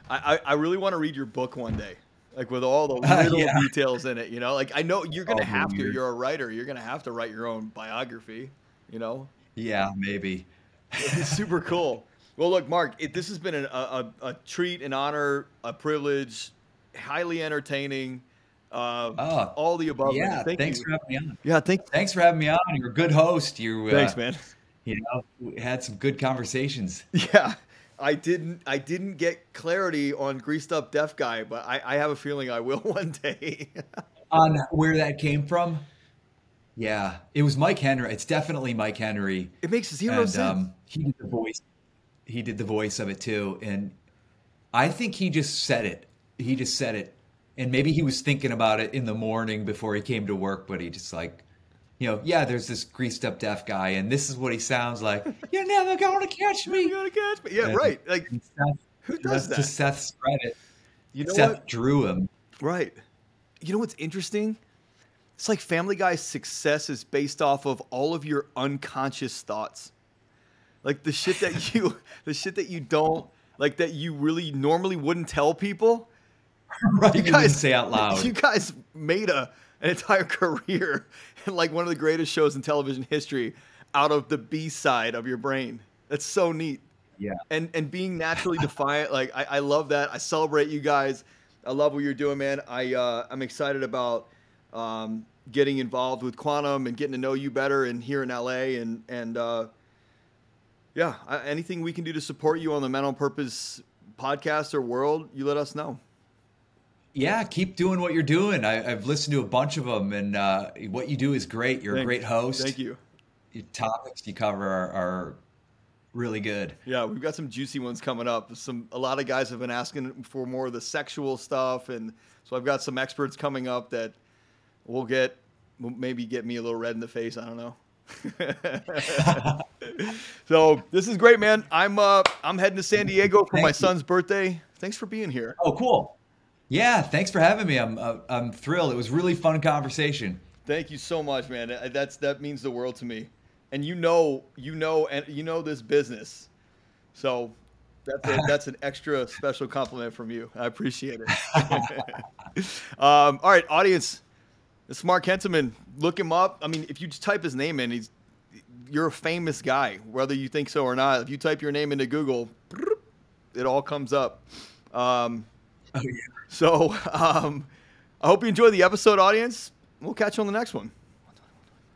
I, I really want to read your book one day, like with all the little uh, yeah. details in it. You know, like I know you're gonna oh, have weird. to. You're a writer. You're gonna have to write your own biography. You know. Yeah, maybe. it's super cool. Well, look, Mark, it, this has been an, a, a, a treat, an honor, a privilege, highly entertaining. Uh, oh, all the above. Yeah, Thank thanks you. for having me on. Yeah, thank. Thanks for having me on. You're a good host. You. Thanks, uh, man. You know, we had some good conversations. Yeah, I didn't. I didn't get clarity on greased up deaf guy, but I, I have a feeling I will one day. on where that came from. Yeah, it was Mike Henry. It's definitely Mike Henry. It makes zero and, sense. Um, he did the voice. He did the voice of it too, and I think he just said it. He just said it and maybe he was thinking about it in the morning before he came to work, but he just like, you know, yeah, there's this greased up deaf guy, and this is what he sounds like. You're never gonna catch me. You're gonna catch me. Yeah, and, right. Like Who does that? to Seth's credit. You know Seth what? drew him. Right. You know what's interesting? It's like Family Guy's success is based off of all of your unconscious thoughts. Like the shit that you the shit that you don't like that you really normally wouldn't tell people. right. You guys say out loud. You guys made a an entire career in like one of the greatest shows in television history out of the B side of your brain. That's so neat yeah. and and being naturally defiant like I, I love that i celebrate you guys i love what you're doing man i uh, i'm excited about um, getting involved with quantum and getting to know you better and here in la and and uh, yeah anything we can do to support you on the Men on Purpose podcast or world you let us know Yeah, keep doing what you're doing. I, I've listened to a bunch of them, and uh, what you do is great. You're Thank- a great host. thank you Your topics you cover are, are really good. yeah we've got some juicy ones coming up some a lot of guys have been asking for more of the sexual stuff and so i've got some experts coming up that will get will maybe get me a little red in the face i don't know so this is great man i'm uh i'm heading to san diego for Thank my you. son's birthday thanks for being here Oh, cool. Yeah, thanks for having me. I'm uh, I'm thrilled. It was really fun conversation. Thank you so much, man. Uh, That's that means the world to me. And you know, you know, and you know this business, so that's a, that's an extra special compliment from you. I appreciate it. um, all right, audience. This is Mark Hentemann. Look him up. I mean, if you just type his name in, he's you're a famous guy, whether you think so or not. If you type your name into Google, it all comes up. Um, Oh yeah. So um, I hope you enjoy the episode, audience. We'll catch you on the next one.